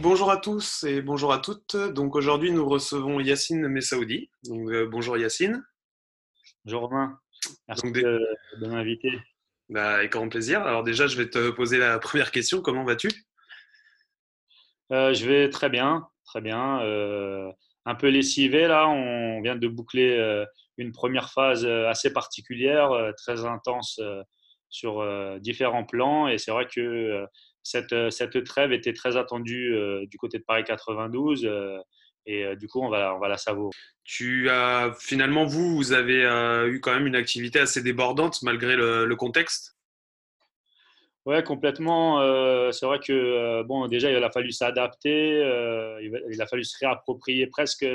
Bonjour à tous et bonjour à toutes. Donc aujourd'hui, nous recevons Yacine Messaoudi. Donc, euh, bonjour Yacine. Bonjour Romain. Merci de, m'inviter. Bah, avec grand plaisir. Alors déjà, je vais te poser la première question. Comment vas-tu? Euh, Je vais très bien, très bien. Euh, un peu lessivé là. On vient de boucler une première phase assez particulière, très intense sur différents plans. Et c'est vrai que cette, cette, trêve était très attendue du côté de Paris 92 et du coup, on va, on va la savourer. Tu as finalement, vous, vous avez eu quand même une activité assez débordante malgré le, contexte? Ouais, complètement. c'est vrai que bon, déjà, il a fallu s'adapter, il, a fallu se réapproprier presque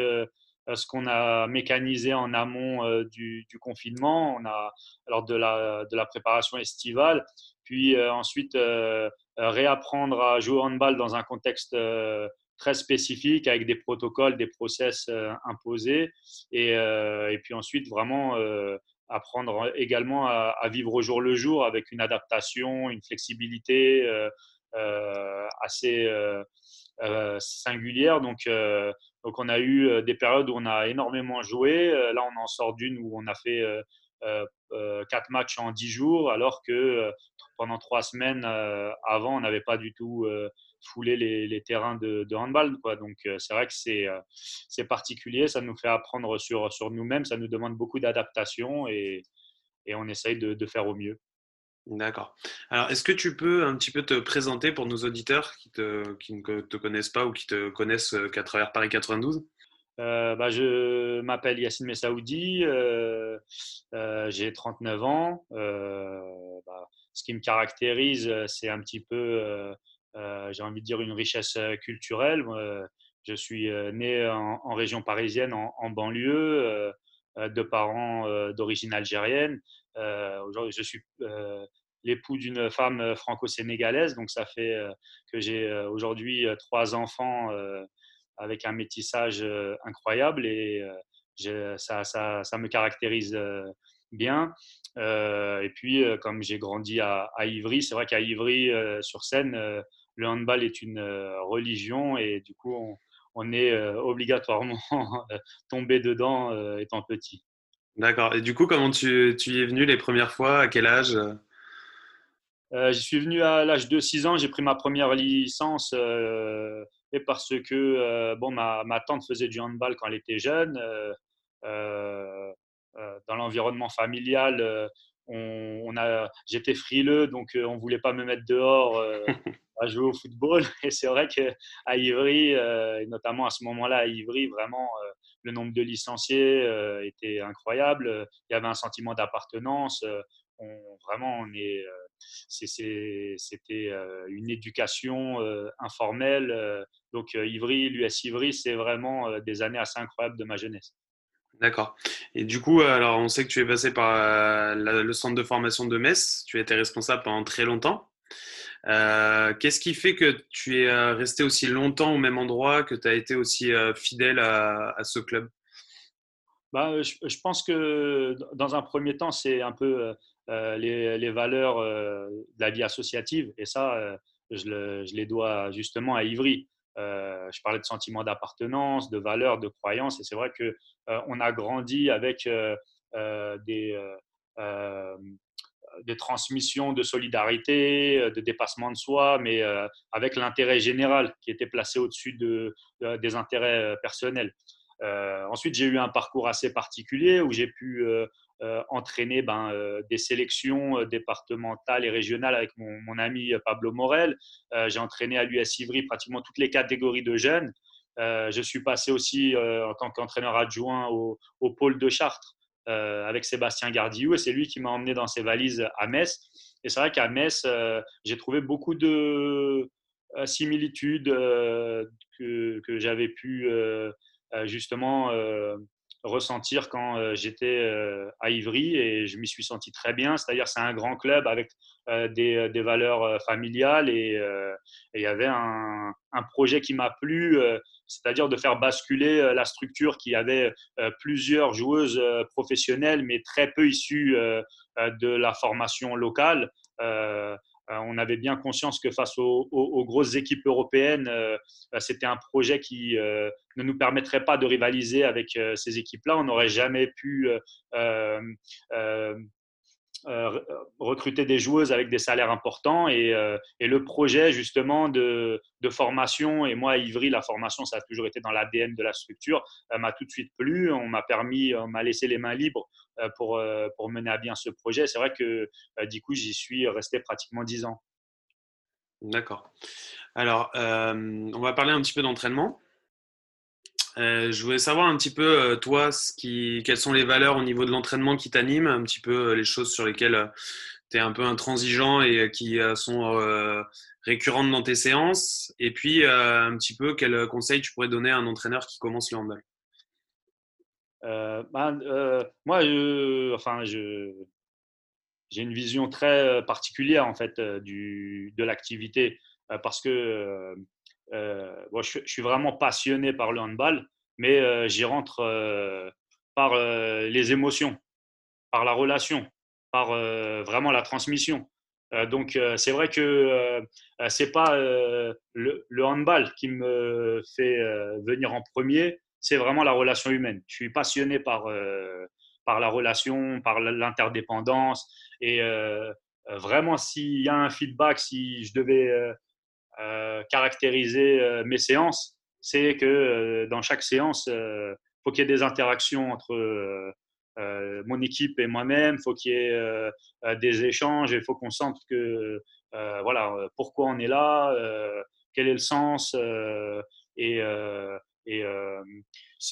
ce qu'on a mécanisé en amont du, du, confinement, on a lors de la, de la préparation estivale, puis ensuite réapprendre à jouer au handball dans un contexte très spécifique avec des protocoles, des process imposés, et, et, puis ensuite vraiment apprendre également à, vivre au jour le jour avec une adaptation, une flexibilité assez singulière. Donc, donc on a eu des périodes où on a énormément joué. Là, on en sort d'une où on a fait quatre matchs en dix jours, alors que pendant trois semaines avant, on n'avait pas du tout foulé les, terrains de, handball. Donc, c'est vrai que c'est particulier. Ça nous fait apprendre sur, nous-mêmes. Ça nous demande beaucoup d'adaptation et, on essaye de, faire au mieux. D'accord. Alors, est-ce que tu peux un petit peu te présenter pour nos auditeurs qui, qui ne te connaissent pas ou qui te connaissent qu'à travers Paris 92 euh, bah, je m'appelle Yassine Messaoudi, euh, euh, j'ai 39 ans. Bah, ce qui me caractérise, c'est un petit peu, j'ai envie de dire, une richesse culturelle. je suis né en, région parisienne, en, en banlieue, de parents d'origine algérienne. Aujourd'hui, je suis l'époux d'une femme franco-sénégalaise, donc ça fait que j'ai aujourd'hui trois enfants avec un métissage incroyable et ça, ça, ça, me caractérise bien. et puis, comme j'ai grandi à, Ivry, c'est vrai qu'à Ivry, sur scène, le handball est une religion et du coup, on, on est obligatoirement tombé dedans étant petit. D'accord. Et du coup, comment tu, tu, y es venu les premières fois? À quel âge? Euh, Je suis venu à l'âge de 6 ans. J'ai pris ma première licence et parce que euh, bon, ma, ma, tante faisait du handball quand elle était jeune. Euh, euh, dans l'environnement familial, on, a, j'étais frileux, donc on ne voulait pas me mettre dehors à jouer au football. Et c'est vrai qu'à Ivry, et notamment à ce moment-là à Ivry, vraiment, le nombre de licenciés était incroyable. Il y avait un sentiment d'appartenance. On, vraiment, on est c'était euh, une éducation euh, informelle. Euh, donc Ivry, l'US Ivry, c'est vraiment des années assez incroyables de ma jeunesse. D'accord. Et du coup, alors on sait que tu es passé par le centre de formation de Metz. Tu as été responsable pendant très longtemps. Qu'est-ce qui fait que tu es resté aussi longtemps au même endroit, que tu as été aussi fidèle à, ce club? Bah, je, je, pense que dans un premier temps, c'est un peu euh, les, valeurs euh, de la vie associative. Et ça, euh, je, les dois justement à Ivry. je parlais de sentiment d'appartenance, de valeurs, de croyances. Et c'est vrai que on a grandi avec des, transmissions de solidarité, de dépassement de soi, mais avec l'intérêt général qui était placé au-dessus de, des intérêts personnels. ensuite, j'ai eu un parcours assez particulier où j'ai pu euh, entraîner ben, euh, des sélections euh, départementales et régionales avec mon, ami Pablo Morel. J'ai entraîné à l'US Ivry pratiquement toutes les catégories de jeunes. je suis passé aussi en tant qu'entraîneur adjoint au, pôle de Chartres avec Sébastien Gardiou et c'est lui qui m'a emmené dans ses valises à Metz. Et c'est vrai qu'à Metz, j'ai trouvé beaucoup de similitudes que, que j'avais pu justement ressentir quand j'étais à Ivry et je m'y suis senti très bien. C'est-à-dire, c'est un grand club avec des, des, valeurs familiales et il y avait un, un projet qui m'a plu, c'est-à-dire de faire basculer la structure qui avait plusieurs joueuses professionnelles mais très peu issues de la formation locale. Euh, on avait bien conscience que face aux, grosses équipes européennes, euh, bah, c'était un projet qui euh, ne nous permettrait pas de rivaliser avec ces équipes-là. On n'aurait jamais pu recruter des joueuses avec des salaires importants et, le projet justement de, formation et moi Ivry la formation ça a toujours été dans l'ADN de la structure m'a tout de suite plu on m'a permis on m'a laissé les mains libres euh, pour, euh, pour mener à bien ce projet. C'est vrai que euh, du coup, j'y suis resté pratiquement 10 ans. D'accord. Alors, on va parler un petit peu d'entraînement. Je voulais savoir un petit peu, toi, ce quelles sont les valeurs au niveau de l'entraînement qui t'animent, un petit peu les choses sur lesquelles tu es un peu intransigeant et qui sont récurrentes dans tes séances. Et puis, un petit peu, quel conseil tu pourrais donner à un entraîneur qui commence le handball? Euh, ben, euh, moi, enfin, je, j'ai une vision très particulière en fait de l'activité parce que bon, je, suis vraiment passionné par le handball, mais j'y rentre par les émotions, par la relation, par vraiment la transmission. donc c'est vrai que c'est pas le, handball qui me fait venir en premier, c'est vraiment la relation humaine. Je suis passionné par, euh, par la relation, par l'interdépendance. Et euh, euh, vraiment, s'il y a un feedback, si je devais caractériser mes séances, c'est que dans chaque séance, il faut qu'il y ait des interactions entre mon équipe et moi-même, il faut qu'il y ait des échanges, il faut qu'on sente que, voilà, pourquoi on est là, quel est le sens. et euh,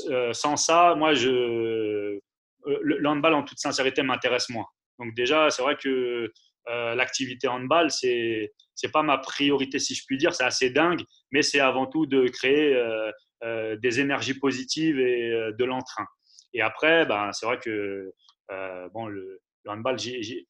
euh, sans ça, moi, je, euh, le en toute sincérité, m'intéresse moins. Donc déjà, c'est vrai que l'activité handball, c'est c'est pas ma priorité si je puis dire. C'est assez dingue, mais c'est avant tout de créer des énergies positives et de l'entrain. Et après, ben, c'est vrai que bon, le, le handball, j'ai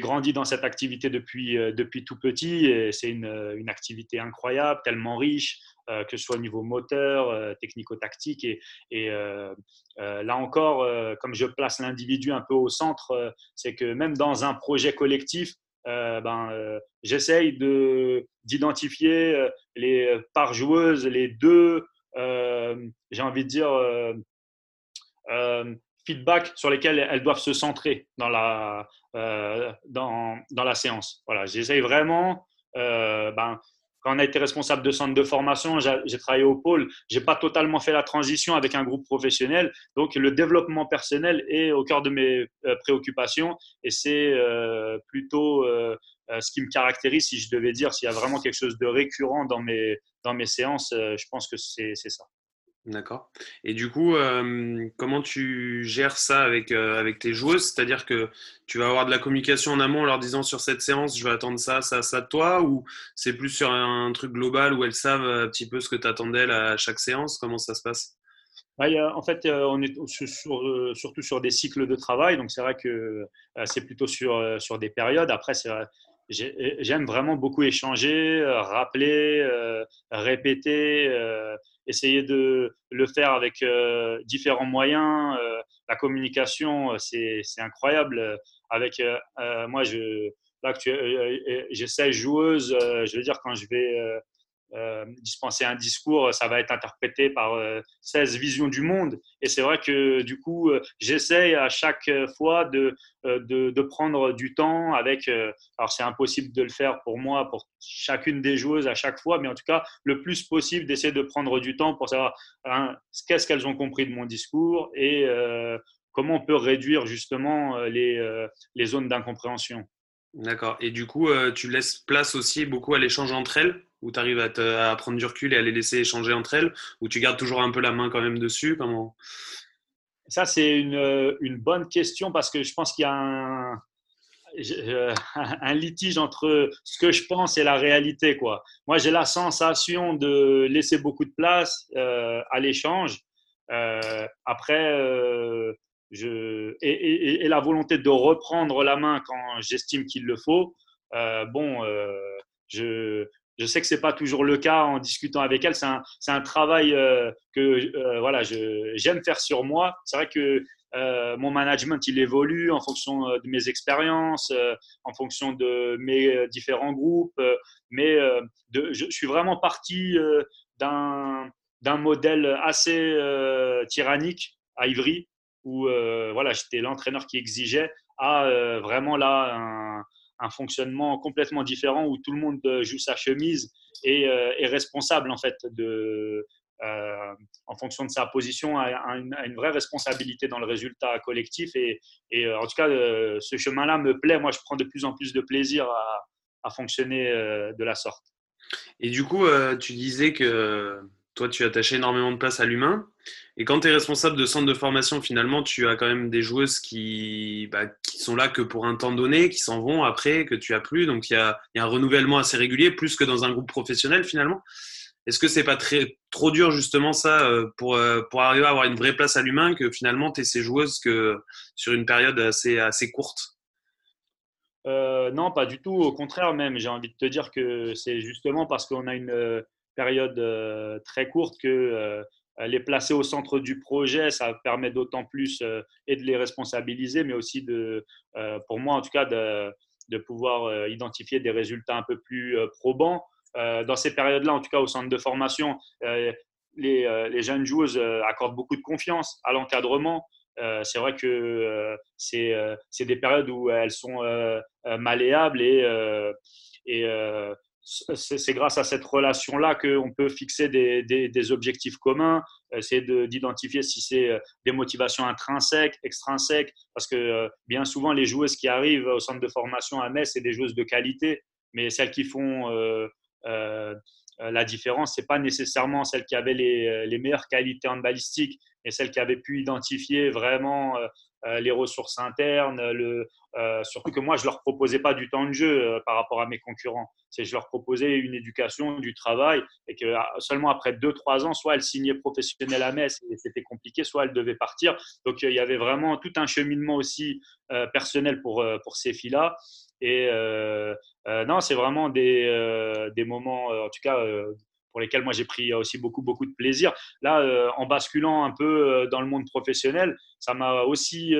grandi dans cette activité depuis, depuis tout petit et c'est une, une, activité incroyable, tellement riche, euh, que ce soit au niveau moteur, euh, technico-tactique. Et, et euh, là encore, comme je place l'individu un peu au centre, c'est que même dans un projet collectif, ben, j'essaye d'identifier les par joueuses, les deux, j'ai envie de dire, feedback sur lesquels elles doivent se centrer dans la, dans, dans la séance. Voilà, j'essaye vraiment ben, quand on a été responsable de centre de formation, j'ai travaillé au pôle. J'ai pas totalement fait la transition avec un groupe professionnel. Donc, le développement personnel est au cœur de mes euh, préoccupations et c'est euh, plutôt euh, ce qui me caractérise. Si je devais dire s'il y a vraiment quelque chose de récurrent dans mes, dans mes séances, je pense que c'est ça. D'accord. Et du coup, euh, comment tu gères ça avec, euh, avec tes joueuses? C'est-à-dire que tu vas avoir de la communication en amont en leur disant sur cette séance, je vais attendre ça, ça, ça de toi? Ou c'est plus sur un, truc global où elles savent un petit peu ce que tu attendais à chaque séance? Comment ça se passe? En fait, euh, on est surtout sur des cycles de travail, donc c'est vrai que c'est plutôt sur, sur des périodes. Après, j'aime vraiment beaucoup échanger, rappeler, répéter essayer de le faire avec euh, différents moyens. Euh, la communication, euh, c'est incroyable. Avec moi, je, là, j'ai 16 joueuses. je veux dire, quand je vais euh, dispenser un discours, ça va être interprété par 16 euh, visions du monde. Et c'est vrai que du coup, euh, j'essaye à chaque fois de, de, de, prendre du temps avec, alors c'est impossible de le faire pour moi, pour chacune des joueuses à chaque fois, mais en tout cas, le plus possible d'essayer de prendre du temps pour savoir hein, qu'est-ce qu'elles ont compris de mon discours et comment on peut réduire justement les, les zones d'incompréhension. D'accord. Et du coup, tu laisses place aussi beaucoup à l'échange entre elles où tu arrives à, prendre du recul et à les laisser échanger entre elles, ou tu gardes toujours un peu la main quand même dessus Comment? Ça, c'est une, une, bonne question parce que je pense qu'il y a un, euh, un, litige entre ce que je pense et la réalité. Quoi. Moi, j'ai la sensation de laisser beaucoup de place euh, à l'échange. après, je, et, la volonté de reprendre la main quand j'estime qu'il le faut. bon, je, je sais que c'est pas toujours le cas en discutant avec elle. C'est un, un, travail que voilà, j'aime faire sur moi. C'est vrai que euh, mon management, il évolue en fonction euh, de mes expériences, euh, en fonction de mes différents groupes. mais de, je, suis vraiment parti d'un modèle assez tyrannique à Ivry, où voilà, j'étais l'entraîneur qui exigeait, à vraiment là un, fonctionnement complètement différent où tout le monde joue sa chemise et est responsable en fait de, euh, en fonction de sa position, a, une, vraie responsabilité dans le résultat collectif. Et, euh, en tout cas, euh, ce chemin-là me plaît. Moi, je prends de plus en plus de plaisir à, fonctionner de la sorte. Et du coup, tu disais que toi, tu attaches énormément de place à l'humain. Et quand tu es responsable de centre de formation, finalement, tu as quand même des joueuses qui, bah, qui sont là que pour un temps donné, qui s'en vont après, que tu as plus. Donc, il y a, y a, un renouvellement assez régulier, plus que dans un groupe professionnel, finalement. Est-ce que c'est pas très, trop dur justement ça euh, pour, euh, pour arriver à avoir une vraie place à l'humain que finalement tu es ces joueuses que sur une période assez, assez courte? Euh, Non, pas du tout. Au contraire même, j'ai envie de te dire que c'est justement parce qu'on a une période très courte que les placer au centre du projet, ça permet d'autant plus et de les responsabiliser, mais aussi de, pour moi en tout cas, de, de pouvoir identifier des résultats un peu plus probants. Euh, dans ces périodes-là, en tout cas au centre de formation, euh, les, euh, jeunes joueuses accordent beaucoup de confiance à l'encadrement. c'est vrai que c'est des périodes où elles sont malléables et c'est grâce à cette relation-là qu'on peut fixer des, objectifs communs, essayer d'identifier si c'est des motivations intrinsèques, extrinsèques, parce que bien souvent, les joueuses qui arrivent au centre de formation à Metz, c'est des joueuses de qualité, mais celles qui font euh, euh, la différence, c'est pas nécessairement celle qui avait les, les, meilleures qualités en balistique, mais celle qui avait pu identifier vraiment euh, les ressources internes. Le, surtout que moi, je leur proposais pas du temps de jeu par rapport à mes concurrents. C'est je leur proposais une éducation, du travail, et que ah, seulement après 2-3 ans, soit elles signaient professionnelles à Metz et c'était compliqué, soit elles devaient partir. Donc il y avait vraiment tout un cheminement aussi personnel pour, pour ces filles-là. Et euh, euh, non, c'est vraiment des, euh, des moments, en tout cas, pour lesquels moi j'ai pris aussi beaucoup, beaucoup de plaisir. Là, en basculant un peu dans le monde professionnel, ça m'a aussi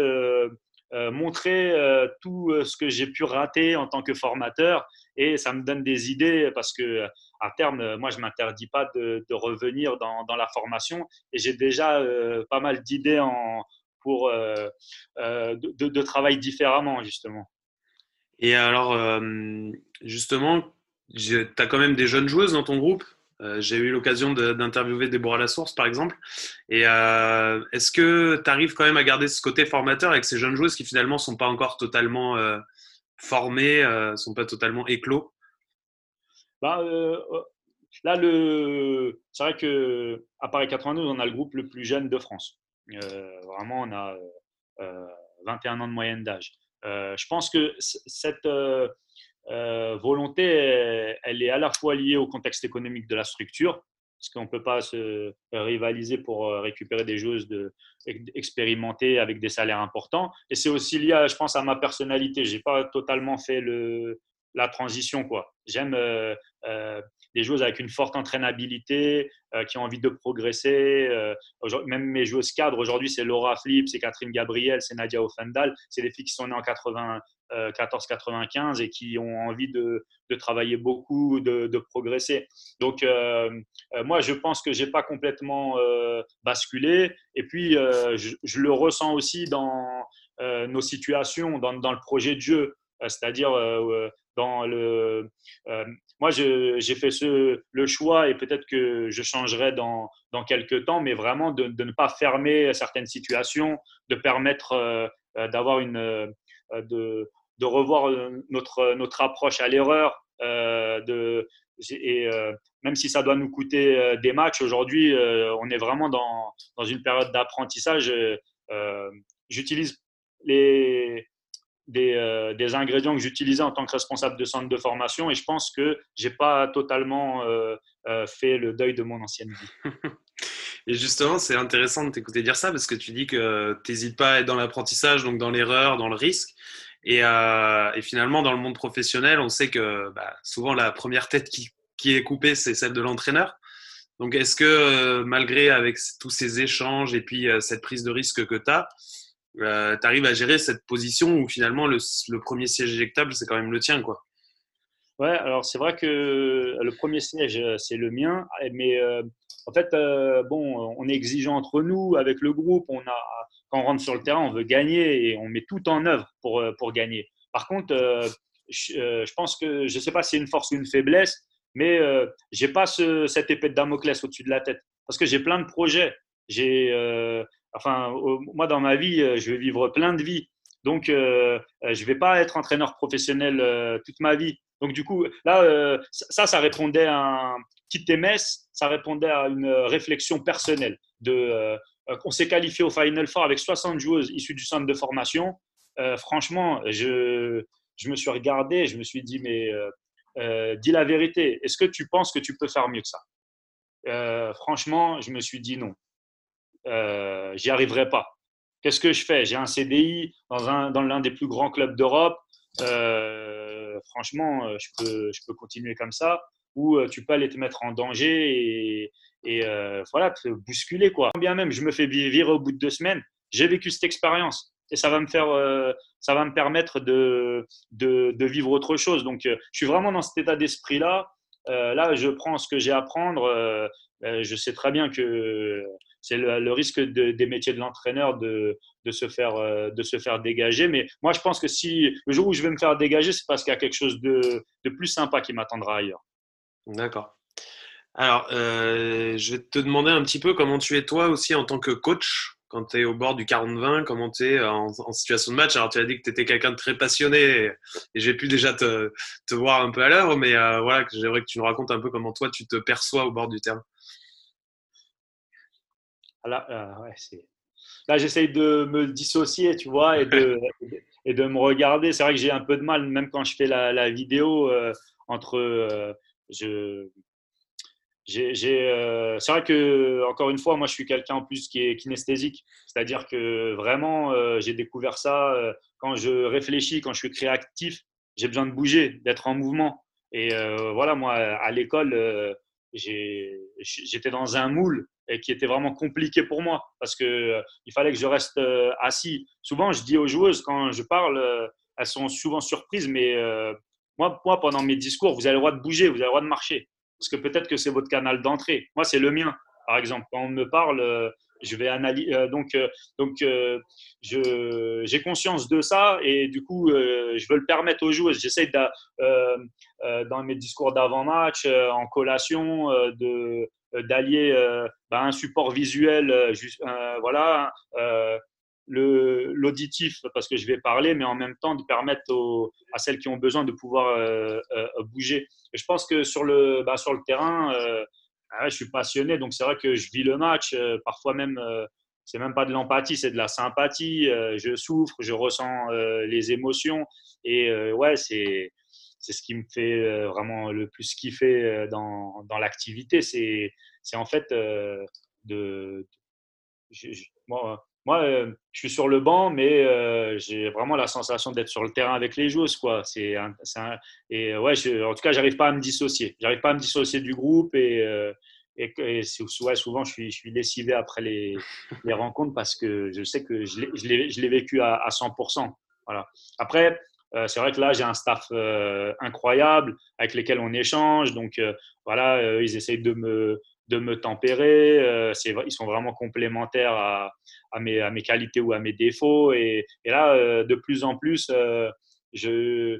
montré tout ce que j'ai pu rater en tant que formateur et ça me donne des idées parce que à terme, moi, je m'interdis pas de, revenir dans, la formation et j'ai déjà pas mal d'idées pour de, de, travail différemment, justement. Et alors, euh, justement, tu as quand même des jeunes joueuses dans ton groupe? Euh, j'ai eu l'occasion d'interviewer Déborah Lassource, par exemple. Et euh, est-ce que tu arrives quand même à garder ce côté formateur avec ces jeunes joueuses qui finalement ne sont pas encore totalement formées, ne sont pas totalement éclos? Bah, Là, c'est vrai qu'à Paris 92, on a le groupe le plus jeune de France. vraiment, on a 21 ans de moyenne d'âge. Euh, je pense que cette euh, euh, volonté, elle est à la fois liée au contexte économique de la structure, parce qu'on ne peut pas se rivaliser pour récupérer des joueuses de, expérimentées avec des salaires importants. Et c'est aussi lié, je pense, à ma personnalité. Je n'ai pas totalement fait le, la transition. J'aime des joueuses avec une forte entraînabilité, euh, qui ont envie de progresser. Euh, même mes joueuses cadres, aujourd'hui, c'est Laura Flip, c'est Catherine Gabriel, c'est Nadia Offendal. C'est des filles qui sont nées en 94-95 euh, et qui ont envie de, travailler beaucoup, de, progresser. Donc, moi, je pense que je n'ai pas complètement basculé. Et puis, je, le ressens aussi dans nos situations, dans, dans, le projet de jeu. C'est-à-dire, dans le, euh, moi, j'ai fait ce, le choix et peut-être que je changerai dans, dans quelques temps, mais vraiment de, de, ne pas fermer certaines situations, de permettre euh, euh, d'avoir une, de, de, revoir notre, notre approche à l'erreur. de, et même si ça doit nous coûter des matchs, aujourd'hui, on est vraiment dans, dans une période d'apprentissage. J'utilise les, euh, des, ingrédients que j'utilisais en tant que responsable de centre de formation et je pense que j'ai pas totalement euh, fait le deuil de mon ancienne vie. Et justement, c'est intéressant de t'écouter dire ça parce que tu dis que tu n'hésites pas à être dans l'apprentissage, donc dans l'erreur, dans le risque. Et, et, finalement, dans le monde professionnel, on sait que bah, souvent la première tête qui, est coupée, c'est celle de l'entraîneur. Donc, est-ce que malgré avec tous ces échanges et puis cette prise de risque que tu as, euh, tu arrives à gérer cette position où finalement le, premier siège éjectable, c'est quand même le tien. Quoi? Ouais, alors c'est vrai que le premier siège, euh, c'est le mien, mais euh, en fait, bon, on est exigeant entre nous, avec le groupe, on a, quand on rentre sur le terrain, on veut gagner et on met tout en œuvre pour, pour gagner. Par contre, je, pense que, je ne sais pas si c'est une force ou une faiblesse, mais je n'ai pas cette épée de Damoclès au-dessus de la tête, parce que j'ai plein de projets. J'ai enfin, moi, dans ma vie, euh, je vais vivre plein de vies. Donc, euh, euh, je ne vais pas être entraîneur professionnel toute ma vie. Donc, du coup, là, ça, ça répondait à un petit MS, ça répondait à une réflexion personnelle. De, on s'est qualifié au Final Four avec 60 joueuses issues du centre de formation. franchement, je, je, me suis regardé, je me suis dit, mais dis la vérité, est-ce que tu penses que tu peux faire mieux que ça? Franchement, je me suis dit non euh, j'y arriverai pas. Qu'est-ce que je fais? J'ai un CDI dans, un, dans l'un des plus grands clubs d'Europe. Euh, franchement, euh, je peux, je peux continuer comme ça. Ou euh, tu peux aller te mettre en danger et, et voilà, te bousculer. Quoi. Bien même, je me fais virer au bout de deux semaines. J'ai vécu cette expérience et ça va me faire, ça va me permettre de, vivre autre chose. Donc, je suis vraiment dans cet état d'esprit-là. là, je prends ce que j'ai à prendre. je sais très bien que c'est le, risque des métiers de l'entraîneur de, se faire, euh, de se faire dégager. Mais moi, je pense que si le jour où je vais me faire dégager, c'est parce qu'il y a quelque chose de, plus sympa qui m'attendra ailleurs. D'accord. Alors, euh, je vais te demander un petit peu comment tu es toi aussi en tant que coach quand tu es au bord du 40-20, comment tu es en, situation de match. Alors, tu as dit que tu étais quelqu'un de très passionné et, j'ai pu déjà te, voir un peu à l'heure, mais euh, voilà, j'aimerais que tu nous racontes un peu comment toi tu te perçois au bord du terrain. Là, euh, là j'essaye de me dissocier, tu vois, et de, et de me regarder. C'est vrai que j'ai un peu de mal, même quand je fais la, vidéo, entre. Euh, c'est vrai que, encore une fois, moi, je suis quelqu'un en plus qui est kinesthésique. C'est-à-dire que vraiment, j'ai découvert ça quand je réfléchis, quand je suis créatif, j'ai besoin de bouger, d'être en mouvement. Et voilà, moi, à l'école, j'étais dans un moule qui était vraiment compliqué pour moi parce que euh, il fallait que je reste euh, assis. Souvent, je dis aux joueuses quand je parle, euh, elles sont souvent surprises, mais moi, pendant mes discours, vous avez le droit de bouger, vous avez le droit de marcher parce que peut-être que c'est votre canal d'entrée. Moi, c'est le mien, par exemple. Quand on me parle, je vais analyser. donc, donc j'ai conscience de ça et du coup, je veux le permettre aux joueuses. J'essaie dans mes discours d'avant-match, en collation, de d'allier bah, un support visuel, juste, voilà, l'auditif parce que je vais parler, mais en même temps de permettre à celles qui ont besoin de pouvoir bouger. Et je pense que sur le, bah, sur le terrain, ah je suis passionné, donc c'est vrai que je vis le match, parfois même c'est même pas de l'empathie, c'est de la sympathie. je souffre, je ressens les émotions. Et ouais, c'est, c'est ce qui me fait vraiment le plus kiffer dans, dans l'activité. C'est, c'est en fait de. Moi, moi je suis sur le banc, mais j'ai vraiment la sensation d'être sur le terrain avec les joueuses. Quoi. C'est et ouais, en tout cas, j'arrive pas à me dissocier. J'arrive pas à me dissocier du groupe et et, souvent, je suis, je suis lessivé après les, les, rencontres parce que je sais que je l'ai vécu à, 100%. Voilà. Après, euh, c'est vrai que là, j'ai un staff euh, incroyable avec lesquels on échange. Donc, euh, voilà, ils essayent de me, de me tempérer. ils sont vraiment complémentaires à, mes, à, mes, qualités ou à mes défauts. Et, et là, de plus en plus, je,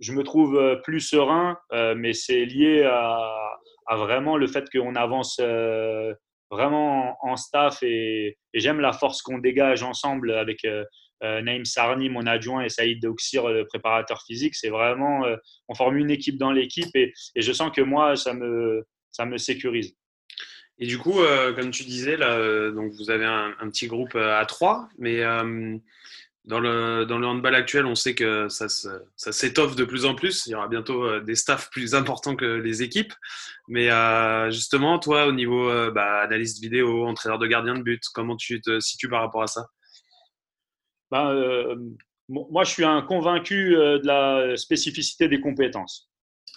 je me trouve plus serein, mais c'est lié à, vraiment le fait qu'on avance euh, vraiment en, staff et, j'aime la force qu'on dégage ensemble avec euh, euh, Naïm Sarni, mon adjoint, et Saïd Doxir, le préparateur physique. C'est vraiment, on forme une équipe dans l'équipe et, je sens que moi, ça me, ça me sécurise. Et du coup, comme tu disais, là, donc vous avez un, petit groupe à trois, mais dans le, dans le handball actuel, on sait que ça, ça s'étoffe de plus en plus. Il y aura bientôt euh, des staffs plus importants que les équipes. Mais euh, justement, toi, au niveau euh, bah, analyste vidéo, entraîneur de gardien de but, comment tu te situes par rapport à ça? Ben, Moi, je suis un convaincu de la spécificité des compétences.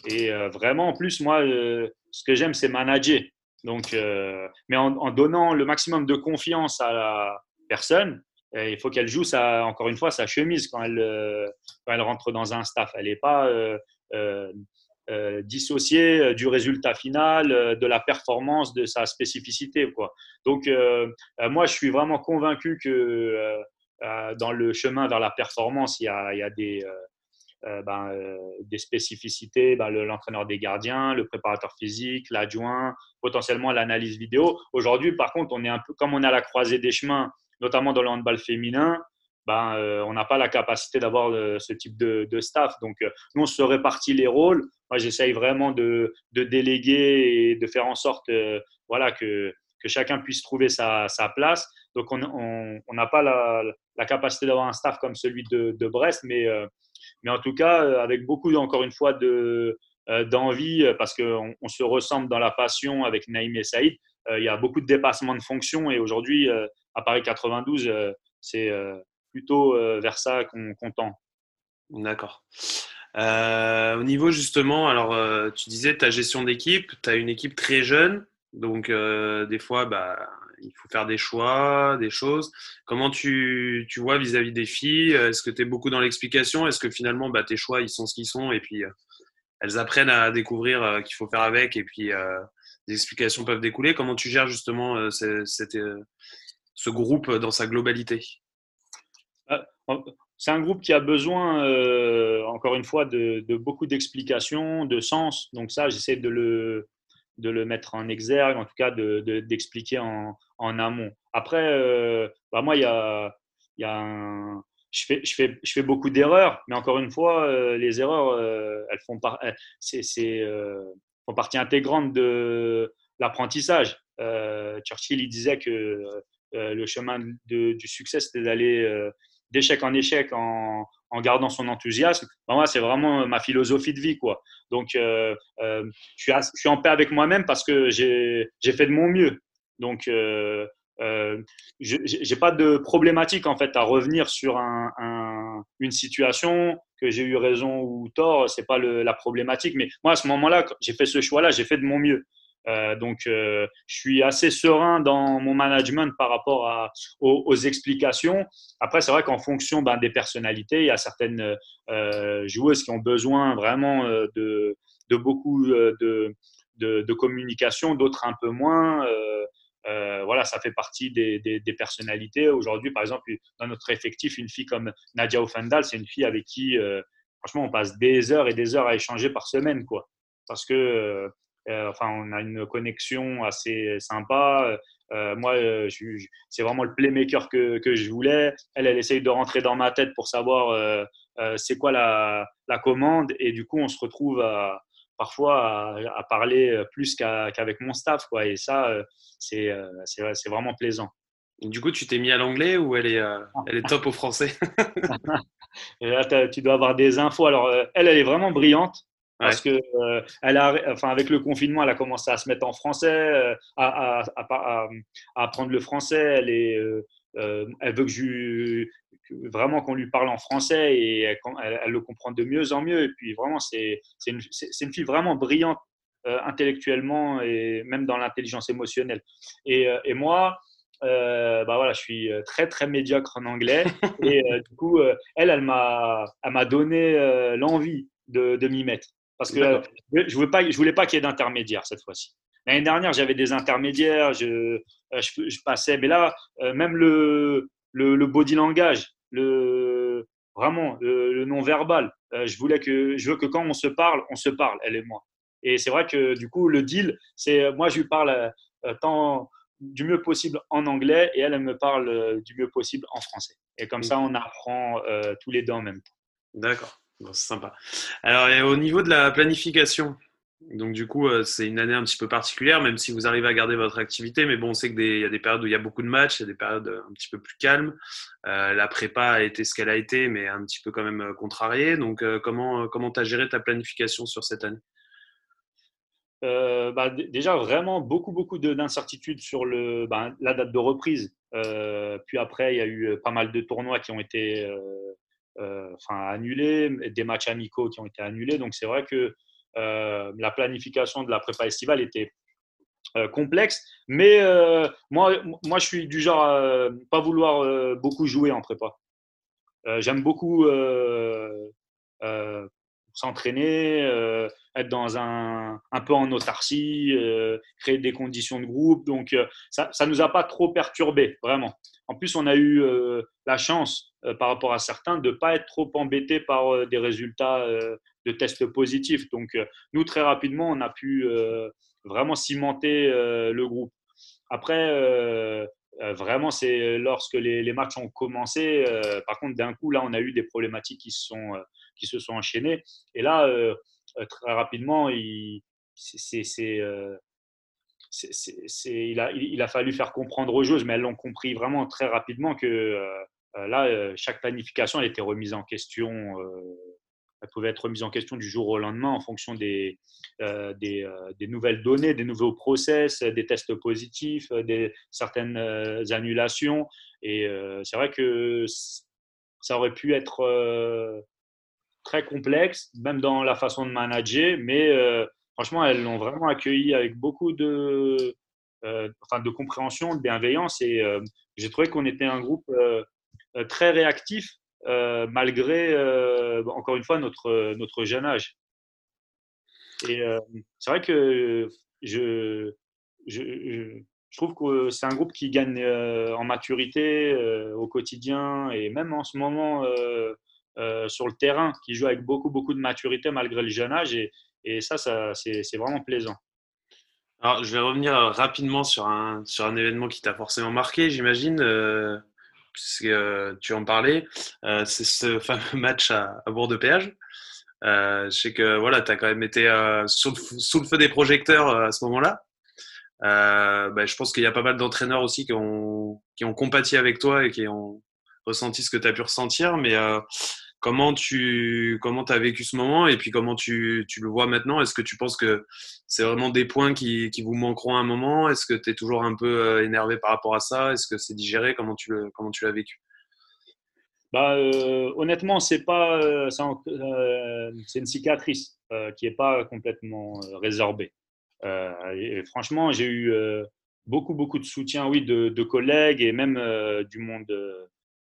Et vraiment, en plus, moi, ce que j'aime, c'est manager. Donc, mais en, en, donnant le maximum de confiance à la personne, il faut qu'elle joue, ça, encore une fois, sa chemise quand elle, euh, quand elle rentre dans un staff. Elle n'est pas euh, euh, dissociée du résultat final, de la performance, de sa spécificité. Quoi. Donc, moi, je suis vraiment convaincu que dans le chemin vers la performance, il y a, il y a des, ben, des spécificités, ben, l'entraîneur des gardiens, le préparateur physique, l'adjoint, potentiellement l'analyse vidéo. Aujourd'hui, par contre, on est un peu comme on à la croisée des chemins notamment dans le handball féminin, ben, euh, on n'a pas la capacité d'avoir euh, ce type de, staff. Donc, euh, nous, on se répartit les rôles. Moi, j'essaye vraiment de, déléguer et de faire en sorte voilà, que chacun puisse trouver sa, place. Donc, on n'a pas la, capacité d'avoir un staff comme celui de, Brest, mais, mais en tout cas, avec beaucoup, encore une fois, d'envie, parce qu'on on se ressemble dans la passion avec Naïm et Saïd. il y a beaucoup de dépassements de fonctions et aujourd'hui, à Paris 92, euh, c'est euh, plutôt euh, vers ça qu'on tend. D'accord. au niveau justement, alors tu disais ta gestion d'équipe, tu as une équipe très jeune, donc des fois, bah, il faut faire des choix, des choses. Comment tu, tu vois vis-à-vis des filles? Est-ce que tu es beaucoup dans l'explication? Est-ce que finalement, bah, tes choix, ils sont ce qu'ils sont? Et puis elles apprennent à découvrir qu'il faut faire avec et puis des explications peuvent découler. Comment tu gères justement cette, ce groupe dans sa globalité? C'est un groupe qui a besoin, euh, encore une fois, de, beaucoup d'explications, de sens. Donc ça, j'essaie de le, de le mettre en exergue, en tout cas d'expliquer en, en, amont. Après, euh, bah moi, il y a, y a je, fais, je, fais, je fais beaucoup d'erreurs, mais encore une fois, euh, les erreurs, elles font, par, c'est, font partie intégrante de l'apprentissage. Churchill, il disait que euh, le chemin du succès, c'était d'aller euh, d'échec en échec en, gardant son enthousiasme. moi, c'est vraiment ma philosophie de vie. Quoi. Donc, euh, je, suis je, suis en paix avec moi-même parce que j'ai fait de mon mieux. Donc, je n'ai pas de problématique en fait à revenir sur un, une situation que j'ai eu raison ou tort. C'est pas la problématique. Mais moi, à ce moment-là, j'ai fait ce choix-là, j'ai fait de mon mieux. Euh, donc, euh, je suis assez serein dans mon management par rapport aux, explications. Après, c'est vrai qu'en fonction ben, des personnalités, il y a certaines euh, joueuses qui ont besoin vraiment de, beaucoup de, communication, d'autres un peu moins. voilà, ça fait partie des, personnalités. Aujourd'hui, par exemple, dans notre effectif, une fille comme Nadia Offendal, c'est une fille avec qui, franchement, on passe des heures et des heures à échanger par semaine, quoi. Parce que enfin, on a une connexion assez sympa. Euh, moi, euh, c'est vraiment le playmaker que, que, je voulais. Elle, elle essaye de rentrer dans ma tête pour savoir c'est quoi la, la, commande. Et du coup, on se retrouve à, parfois à, parler plus qu'avec mon staff. Quoi. Et ça, c'est vraiment plaisant. Du coup, tu t'es mis à l'anglais ou elle est, elle est top au français? Là, tu dois avoir des infos. Alors, elle, elle est vraiment brillante. Parce que euh, elle a, enfin, avec le confinement, elle a commencé à se mettre en français, euh, à, à, à, apprendre le français. Elle, est, euh, elle veut que je, vraiment qu'on lui parle en français et elle, elle, le comprend de mieux en mieux. Et puis vraiment, c'est une, une, fille vraiment brillante intellectuellement et même dans l'intelligence émotionnelle. Et, et moi, bah voilà, je suis très très médiocre en anglais et du coup, elle, elle m'a, elle m'a donné l'envie de, de m'y mettre. Parce que je ne voulais pas, qu'il y ait d'intermédiaires cette fois-ci. L'année dernière, j'avais des intermédiaires, je, euh, je, passais, mais là, euh, même le, le, body langage, le, vraiment le, non-verbal, euh, je, voulais que, je veux que quand on se parle, on se parle, elle et moi. Et c'est vrai que du coup, le deal, c'est moi, je lui parle tant du mieux possible en anglais et elle, elle me parle du mieux possible en français. Et comme ça, on apprend tous les deux en même temps. D'accord c'est sympa. Alors, au niveau de la planification, Donc du coup, c'est une année un petit peu particulière, même si vous arrivez à garder votre activité. Mais bon, on sait qu'il y a des périodes où il y a beaucoup de matchs, il y a des périodes un petit peu plus calmes. la prépa a été ce qu'elle a été, mais un petit peu quand même contrariée. Donc comment comment tu as géré ta planification sur cette année? Bah, déjà vraiment beaucoup beaucoup d'incertitudes sur le, bah, la date de reprise. puis après, il y a eu pas mal de tournois qui ont été enfin, annulés, des matchs amicaux qui ont été annulés. Donc c'est vrai que euh, la planification de la prépa estivale était euh, complexe. Mais euh, moi, moi, je suis du genre à pas vouloir beaucoup jouer en prépa. J'aime beaucoup s'entraîner, être dans un, un peu en autarcie, créer des conditions de groupe. Donc, ça ne nous a pas trop perturbé, vraiment. En plus, on a eu la chance, par rapport à certains, de ne pas être trop embêté par des résultats de tests positifs. Donc, euh, nous, très rapidement, on a pu euh, vraiment cimenter euh, le groupe. Après, vraiment, c'est lorsque les, matchs ont commencé. par contre, d'un coup, là, on a eu des problématiques qui se sont, qui se sont enchaînées. Et là, très rapidement, il, a, fallu faire comprendre aux joueuses, mais elles l'ont compris vraiment très rapidement que là, chaque planification elle était remise en question elle pouvait être remise en question du jour au lendemain en fonction des, euh, euh, des, nouvelles données, des nouveaux process, des tests positifs, des, certaines euh, annulations. Et c'est vrai que ça aurait pu être très complexe, même dans la façon de manager, mais franchement, elles l'ont vraiment accueilli avec beaucoup de, enfin, de compréhension, de bienveillance. Et j'ai trouvé qu'on était un groupe très réactif euh, malgré, euh, encore une fois, notre, notre jeune âge. Et euh, c'est vrai que je, je, je trouve que c'est un groupe qui gagne en maturité au quotidien et même en ce moment sur le terrain, qui joue avec beaucoup, beaucoup de maturité malgré le jeune âge. Et, et ça, ça c'est vraiment plaisant. Alors, je vais revenir rapidement sur un, sur un événement qui t'a forcément marqué, j'imagine puisque euh, tu en parlais, euh, c'est ce fameux match à, à Bourg-de-Péage. Euh, je sais que voilà, tu as quand même été sous le, feu des projecteurs à ce moment-là. Bah, je pense qu'il y a pas mal d'entraîneurs aussi qui ont, qui ont compati avec toi et qui ont ressenti ce que tu as pu ressentir. Mais Comment tu comment as vécu ce moment et puis comment tu, tu le vois maintenant? Est-ce que tu penses que c'est vraiment des points qui, qui, vous manqueront à un moment? Est-ce que tu es toujours un peu euh, énervé par rapport à ça? Est-ce que c'est digéré? Comment tu comment tu l'as vécu? Bah, euh, honnêtement, c'est pas euh, c'est une cicatrice qui n'est pas complètement résorbée. franchement, j'ai eu beaucoup beaucoup de soutien, oui, de, de collègues et même du monde